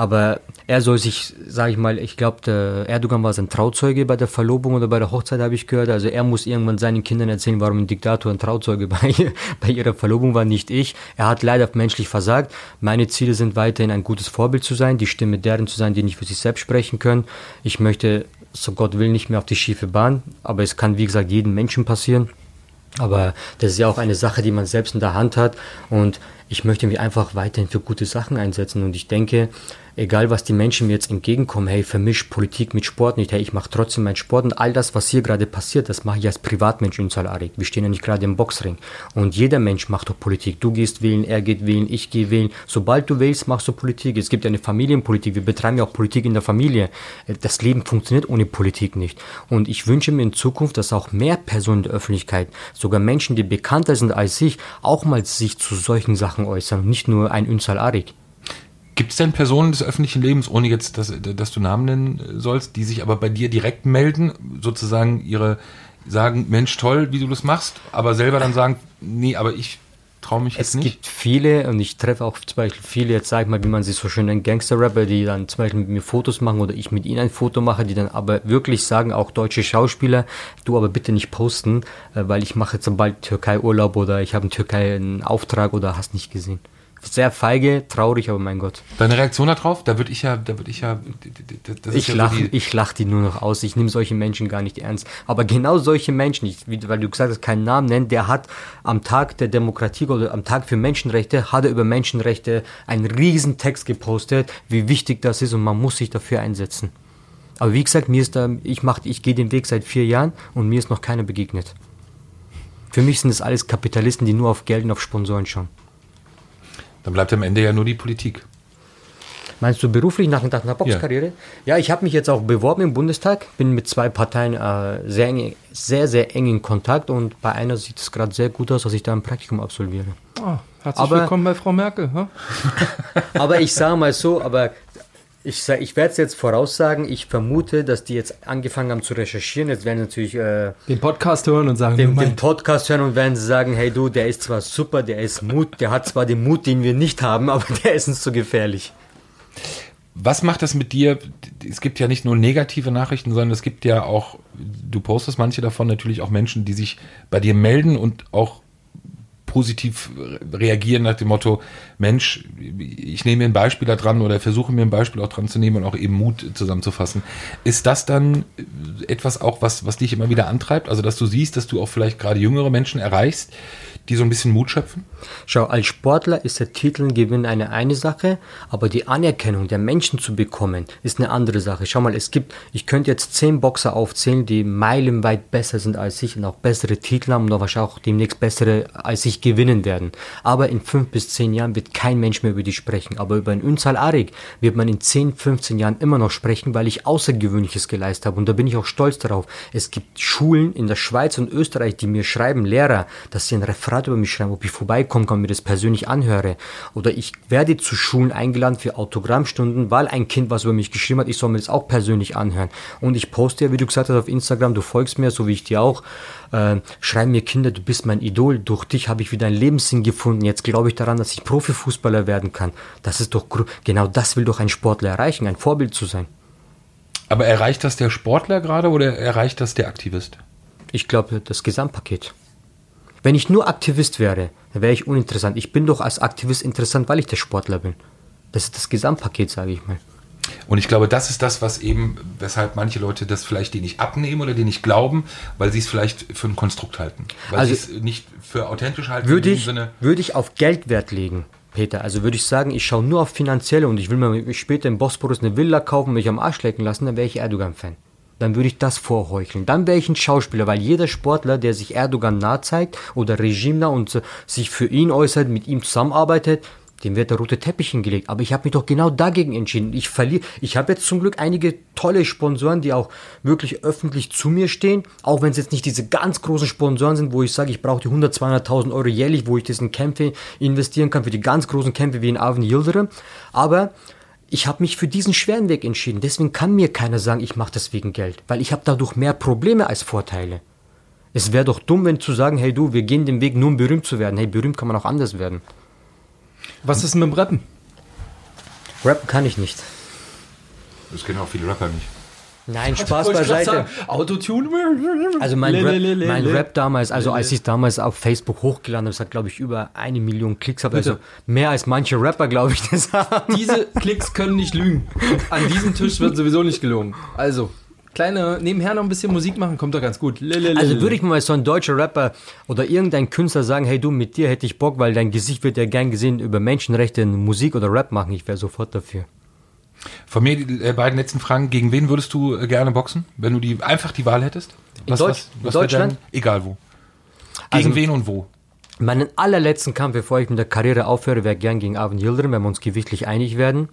Aber er soll sich, sage ich mal, ich glaube, Erdogan war sein Trauzeuge bei der Verlobung oder bei der Hochzeit, habe ich gehört. Also er muss irgendwann seinen Kindern erzählen, warum ein Diktator ein Trauzeuge bei, bei ihrer Verlobung war, nicht ich. Er hat leider menschlich versagt. Meine Ziele sind weiterhin ein gutes Vorbild zu sein, die Stimme deren zu sein, die nicht für sich selbst sprechen können. Ich möchte, so Gott will, nicht mehr auf die schiefe Bahn, aber es kann, wie gesagt, jedem Menschen passieren. Aber das ist ja auch eine Sache, die man selbst in der Hand hat und ich möchte mich einfach weiterhin für gute Sachen einsetzen und ich denke, egal was die Menschen mir jetzt entgegenkommen, hey, vermisch Politik mit Sport nicht, hey, ich mache trotzdem meinen Sport und all das, was hier gerade passiert, das mache ich als Privatmensch in Salarik. Wir stehen ja nicht gerade im Boxring. Und jeder Mensch macht doch Politik. Du gehst wählen, er geht wählen, ich gehe wählen. Sobald du wählst, machst du Politik. Es gibt ja eine Familienpolitik. Wir betreiben ja auch Politik in der Familie. Das Leben funktioniert ohne Politik nicht. Und ich wünsche mir in Zukunft, dass auch mehr Personen der Öffentlichkeit, sogar Menschen, die bekannter sind als ich, auch mal sich zu solchen Sachen äußern und nicht nur ein Ünsal Arik. Gibt es denn Personen des öffentlichen Lebens, ohne jetzt, dass, dass du Namen nennen sollst, die sich aber bei dir direkt melden, sozusagen ihre sagen, Mensch, toll, wie du das machst, aber selber dann sagen, nee, aber ich traue mich jetzt nicht? Es gibt viele und ich treffe auch zum Beispiel viele, jetzt sag ich mal, wie man sie so schön nennt, Gangster-Rapper, die dann zum Beispiel mit mir Fotos machen oder ich mit ihnen ein Foto mache, die dann aber wirklich sagen, auch deutsche Schauspieler, du aber bitte nicht posten, äh, weil ich mache jetzt bald Türkei-Urlaub oder ich habe in Türkei einen Auftrag oder hast nicht gesehen. Sehr feige, traurig, aber mein Gott. Deine Reaktion darauf? Da würde ich ja, da würde ich ja, das ich ja lache, so ich lache die nur noch aus. Ich nehme solche Menschen gar nicht ernst. Aber genau solche Menschen, ich, weil du gesagt hast, keinen Namen nennen, der hat am Tag der Demokratie oder am Tag für Menschenrechte, hat er über Menschenrechte einen riesen Text gepostet, wie wichtig das ist und man muss sich dafür einsetzen. Aber wie gesagt, mir ist da, ich mach, ich gehe den Weg seit vier Jahren und mir ist noch keiner begegnet. Für mich sind das alles Kapitalisten, die nur auf Geld und auf Sponsoren schauen. Dann bleibt am Ende ja nur die Politik. Meinst du beruflich nach, nach einer Boxkarriere? Ja. ja, ich habe mich jetzt auch beworben im Bundestag, bin mit zwei Parteien äh, sehr, eng, sehr, sehr eng in Kontakt und bei einer sieht es gerade sehr gut aus, dass ich da ein Praktikum absolviere. Oh, herzlich aber, willkommen bei Frau Merkel. Huh? aber ich sage mal so, aber ich, ich werde es jetzt voraussagen, ich vermute, dass die jetzt angefangen haben zu recherchieren. Jetzt werden sie natürlich äh, den Podcast hören und sagen, den, den, Podcast hören und werden sie sagen, hey du, der ist zwar super, der ist Mut, der hat zwar den Mut, den wir nicht haben, aber der ist uns zu gefährlich. Was macht das mit dir? Es gibt ja nicht nur negative Nachrichten, sondern es gibt ja auch, du postest manche davon natürlich auch Menschen, die sich bei dir melden und auch positiv reagieren nach dem Motto, Mensch, ich nehme mir ein Beispiel da dran oder versuche mir ein Beispiel auch dran zu nehmen und auch eben Mut zusammenzufassen. Ist das dann etwas auch, was, was dich immer wieder antreibt? Also, dass du siehst, dass du auch vielleicht gerade jüngere Menschen erreichst, die so ein bisschen Mut schöpfen? Schau, als Sportler ist der Titelgewinn eine eine Sache, aber die Anerkennung der Menschen zu bekommen, ist eine andere Sache. Schau mal, es gibt, ich könnte jetzt zehn Boxer aufzählen, die meilenweit besser sind als ich und auch bessere Titel haben und auch wahrscheinlich auch demnächst bessere als ich gewinnen werden. Aber in fünf bis zehn Jahren wird kein Mensch mehr über die sprechen. Aber über einen Ünsal Arik wird man in 10, 15 Jahren immer noch sprechen, weil ich Außergewöhnliches geleistet habe. Und da bin ich auch stolz darauf. Es gibt Schulen in der Schweiz und Österreich, die mir schreiben, Lehrer, dass sie ein Referat über mich schreiben, ob ich vorbeikommen kann mir das persönlich anhöre. Oder ich werde zu Schulen eingeladen für Autogrammstunden, weil ein Kind was über mich geschrieben hat, ich soll mir das auch persönlich anhören. Und ich poste ja, wie du gesagt hast, auf Instagram, du folgst mir, so wie ich dir auch, äh, schreiben mir Kinder, du bist mein Idol, durch dich habe ich wieder einen Lebenssinn gefunden, jetzt glaube ich daran, dass ich Profifußballer werden kann. Das ist doch, genau das will doch ein Sportler erreichen, ein Vorbild zu sein. Aber erreicht das der Sportler gerade oder erreicht das der Aktivist? Ich glaube, das Gesamtpaket. Wenn ich nur Aktivist wäre, dann wäre ich uninteressant. Ich bin doch als Aktivist interessant, weil ich der Sportler bin. Das ist das Gesamtpaket, sage ich mal. Und ich glaube, das ist das, was eben, weshalb manche Leute das vielleicht die nicht abnehmen oder die nicht glauben, weil sie es vielleicht für ein Konstrukt halten. Weil also sie es nicht für authentisch halten. Würde ich, würde ich auf Geld Wert legen, Peter. Also würde ich sagen, ich schaue nur auf Finanzielle und ich will mir später im Bosporus eine Villa kaufen und mich am Arsch lecken lassen, dann wäre ich Erdogan-Fan. Dann würde ich das vorheucheln. Dann wäre ich ein Schauspieler, weil jeder Sportler, der sich Erdogan nahe zeigt oder Regime nah und sich für ihn äußert, mit ihm zusammenarbeitet, dem wird der rote Teppich hingelegt. Aber ich habe mich doch genau dagegen entschieden. Ich verliere. Ich habe jetzt zum Glück einige tolle Sponsoren, die auch wirklich öffentlich zu mir stehen. Auch wenn es jetzt nicht diese ganz großen Sponsoren sind, wo ich sage, ich brauche die 100, 200.000 Euro jährlich, wo ich diesen Kämpfe investieren kann für die ganz großen Kämpfe wie in Arven Yildirim. Aber ich habe mich für diesen schweren Weg entschieden. Deswegen kann mir keiner sagen, ich mache das wegen Geld, weil ich habe dadurch mehr Probleme als Vorteile. Es wäre doch dumm, wenn zu sagen, hey du, wir gehen den Weg nur um berühmt zu werden. Hey, berühmt kann man auch anders werden. Was ist mit dem Rappen? Rappen kann ich nicht. Das kennen auch viele Rapper nicht. Nein, Spaß beiseite. Autotune. Also mein, Rap, mein Rap damals, also als ich damals auf Facebook hochgeladen habe, das hat glaube ich über eine Million Klicks, habe also mehr als manche Rapper, glaube ich, das haben. Diese Klicks können nicht lügen. An diesem Tisch wird sowieso nicht gelogen. Also, kleine, nebenher noch ein bisschen Musik machen, kommt doch ganz gut. Also würde ich mal so ein deutscher Rapper oder irgendein Künstler sagen, hey du, mit dir hätte ich Bock, weil dein Gesicht wird ja gern gesehen über Menschenrechte in Musik oder Rap machen, ich wäre sofort dafür. Von mir die äh, beiden letzten Fragen, gegen wen würdest du äh, gerne boxen, wenn du die einfach die Wahl hättest? Was, in, Deutsch, was, was in Deutschland? Dein, egal wo. Gegen also, wen und wo? Meinen allerletzten Kampf, bevor ich mit der Karriere aufhöre, wäre gern gegen Arvin Yildirim, wenn wir uns gewichtlich einig werden.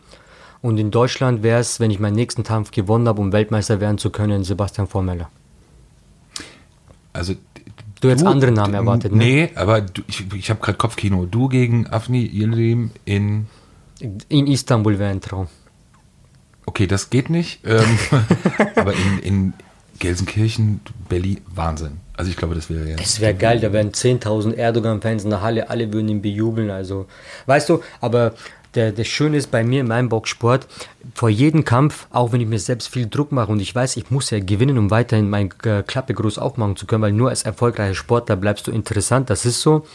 Und in Deutschland wäre es, wenn ich meinen nächsten Kampf gewonnen habe, um Weltmeister werden zu können, Sebastian Vormeller. Also Du hättest andere Namen erwartet, ne? Nee, aber du, ich, ich habe gerade Kopfkino. Du gegen Afni Yildirim in... In Istanbul wäre ein Traum. Okay, das geht nicht. Ähm, aber in, in Gelsenkirchen, Berlin, Wahnsinn. Also ich glaube, das wäre ja. Das wäre geil, da wären 10.000 Erdogan-Fans in der Halle, alle würden ihn bejubeln. Also, weißt du, aber der, das Schöne ist bei mir in meinem Boxsport, vor jedem Kampf, auch wenn ich mir selbst viel Druck mache und ich weiß, ich muss ja gewinnen, um weiterhin meine äh, Klappe groß aufmachen zu können, weil nur als erfolgreicher Sportler bleibst du interessant, das ist so.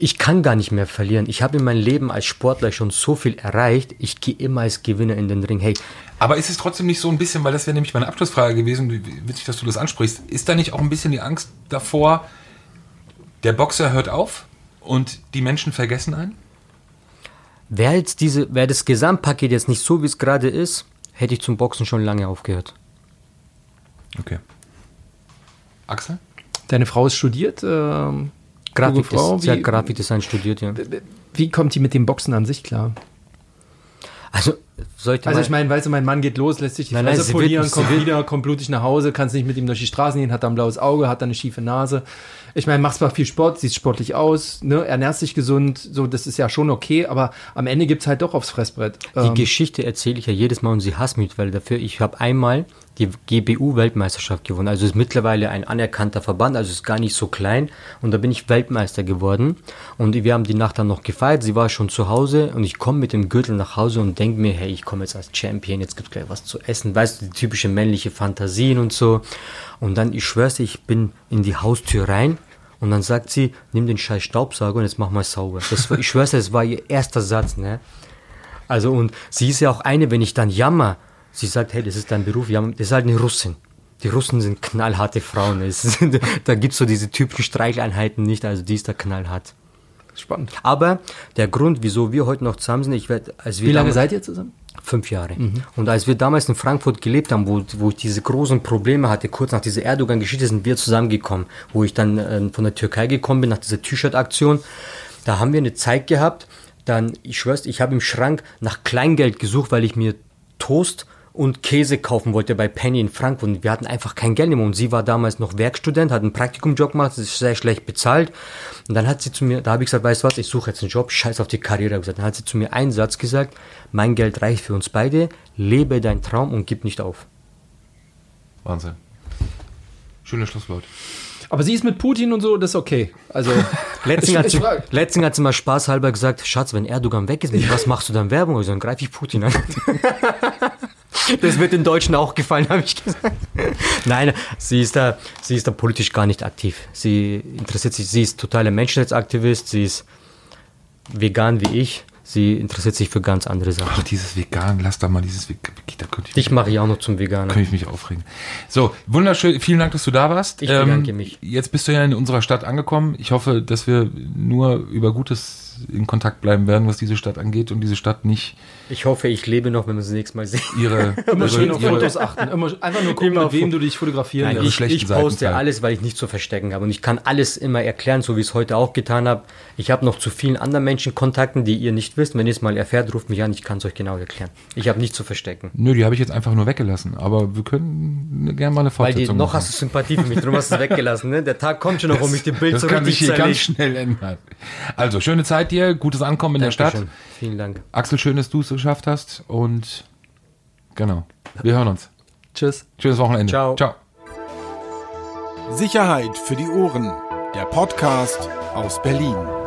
Ich kann gar nicht mehr verlieren. Ich habe in meinem Leben als Sportler schon so viel erreicht. Ich gehe immer als Gewinner in den Ring. Hey, Aber ist es trotzdem nicht so ein bisschen, weil das wäre nämlich meine Abschlussfrage gewesen, witzig, dass du das ansprichst, ist da nicht auch ein bisschen die Angst davor, der Boxer hört auf und die Menschen vergessen einen? wäre jetzt diese, wäre das Gesamtpaket jetzt nicht so, wie es gerade ist, hätte ich zum Boxen schon lange aufgehört. Okay. Axel? Deine Frau ist studiert. Ähm, Grafikdesign, Wie, Grafikdesign studiert, ja. wie kommt die mit dem Boxen an sich klar? Also, soll ich dir Also ich meine, weißt du, mein Mann geht los, lässt sich die Nein, Fresse wird polieren, nicht- kommt wird- wieder, kommt blutig nach Hause, kannst nicht mit ihm durch die Straßen gehen, hat da ein blaues Auge, hat da eine schiefe Nase. Ich meine, macht zwar viel Sport, sieht sportlich aus, ne, ernährst dich gesund, so, das ist ja schon okay, aber am Ende gibt's halt doch aufs Fressbrett. Die Ähm, Geschichte erzähle ich ja jedes Mal und sie hasst mich, weil dafür, ich habe einmal die GBU-Weltmeisterschaft gewonnen. Also ist mittlerweile ein anerkannter Verband, also ist gar nicht so klein. Und da bin ich Weltmeister geworden. Und wir haben die Nacht dann noch gefeiert. Sie war schon zu Hause und ich komme mit dem Gürtel nach Hause und denke mir, hey, ich komme jetzt als Champion, jetzt gibt's gleich was zu essen. Weißt du, die typische männliche Fantasien und so. Und dann, ich schwör's dir, ich bin in die Haustür rein und dann sagt sie, nimm den scheiß Staubsauger und jetzt mach mal sauber. Das ich schwör's dir, das war ihr erster Satz, ne? Also und sie ist ja auch eine, wenn ich dann jammer, sie sagt, hey, das ist dein Beruf, jammer, das ist halt eine Russin. Die Russen sind knallharte Frauen. Es da gibt's so diese typischen Streicheleinheiten nicht, also die ist da knallhart. spannend. Aber der Grund, wieso wir heute noch zusammen sind, ich werde, als wir Wie lange seid ihr zusammen? Fünf Jahre. Und als wir damals in Frankfurt gelebt haben, wo, wo ich diese großen Probleme hatte, kurz nach dieser Erdogan-Geschichte, sind wir zusammengekommen. Wo ich dann ähm, von der Türkei gekommen bin, nach dieser T-Shirt-Aktion. Da haben wir eine Zeit gehabt, dann, ich schwör's, ich habe im Schrank nach Kleingeld gesucht, weil ich mir Toast und Käse kaufen wollte bei Penny in Frankfurt. Und wir hatten einfach kein Geld mehr. Und sie war damals noch Werkstudent, hat einen Praktikumjob gemacht, ist sehr schlecht bezahlt. Und dann hat sie zu mir, da habe ich gesagt, weißt du was, ich suche jetzt einen Job, scheiß auf die Karriere. gesagt. Dann hat sie zu mir einen Satz gesagt, mein Geld reicht für uns beide, lebe deinen Traum und gib nicht auf. Wahnsinn. Schönes Schlusswort. Aber sie ist mit Putin und so, das ist okay. Also, Letztens hat, sie, letztens hat sie mal spaßhalber gesagt, Schatz, wenn Erdogan weg ist, was machst du dann Werbung? Ich so, dann greife ich Putin an. Das wird den Deutschen auch gefallen, habe ich gesagt. Nein, sie ist da, sie ist da politisch gar nicht aktiv. Sie interessiert sich, sie ist totaler Menschenrechtsaktivist, sie ist vegan wie ich. Sie interessiert sich für ganz andere Sachen. Ach, dieses Vegan, lass da mal dieses Vegan. Da könnte ich, Dich mache ich auch noch zum Veganer. könnte ich mich aufregen. So, wunderschön. Vielen Dank, dass du da warst. Ähm, Ich bedanke mich. Jetzt bist du ja in unserer Stadt angekommen. Ich hoffe, dass wir nur über Gutes in Kontakt bleiben werden, was diese Stadt angeht und diese Stadt nicht Ich hoffe, ich lebe noch, wenn wir uns das nächste Mal sehen. ihre, immer schön auf Fotos achten. Immer, einfach nur gucken, Immer mit wem du dich fotografieren Nein, lässt. ich, ich Seiten poste zeigen. alles, weil ich nicht zu verstecken habe. Und ich kann alles immer erklären, so wie ich es heute auch getan habe. Ich habe noch zu vielen anderen Menschen Kontakten, die ihr nicht wisst. Wenn ihr es mal erfährt, ruft mich an, ich kann es euch genau erklären. Ich habe nichts zu verstecken. Nö, die habe ich jetzt einfach nur weggelassen. Aber wir können gerne mal eine Weil die, Fortsetzung noch machen. hast du Sympathie für mich, darum hast du es weggelassen. Ne? Der Tag kommt schon noch, um mich dem Bild das so kann sich hier ganz schnell ändern. Also, schöne Zeit dir, gutes Ankommen in der Stadt. Dankeschön. Vielen Dank. Axel, schön, dass du es geschafft hast. Und genau, wir hören uns. Tschüss. Schönes Wochenende. Ciao. Ciao. Sicherheit für die Ohren. Der Podcast aus Berlin.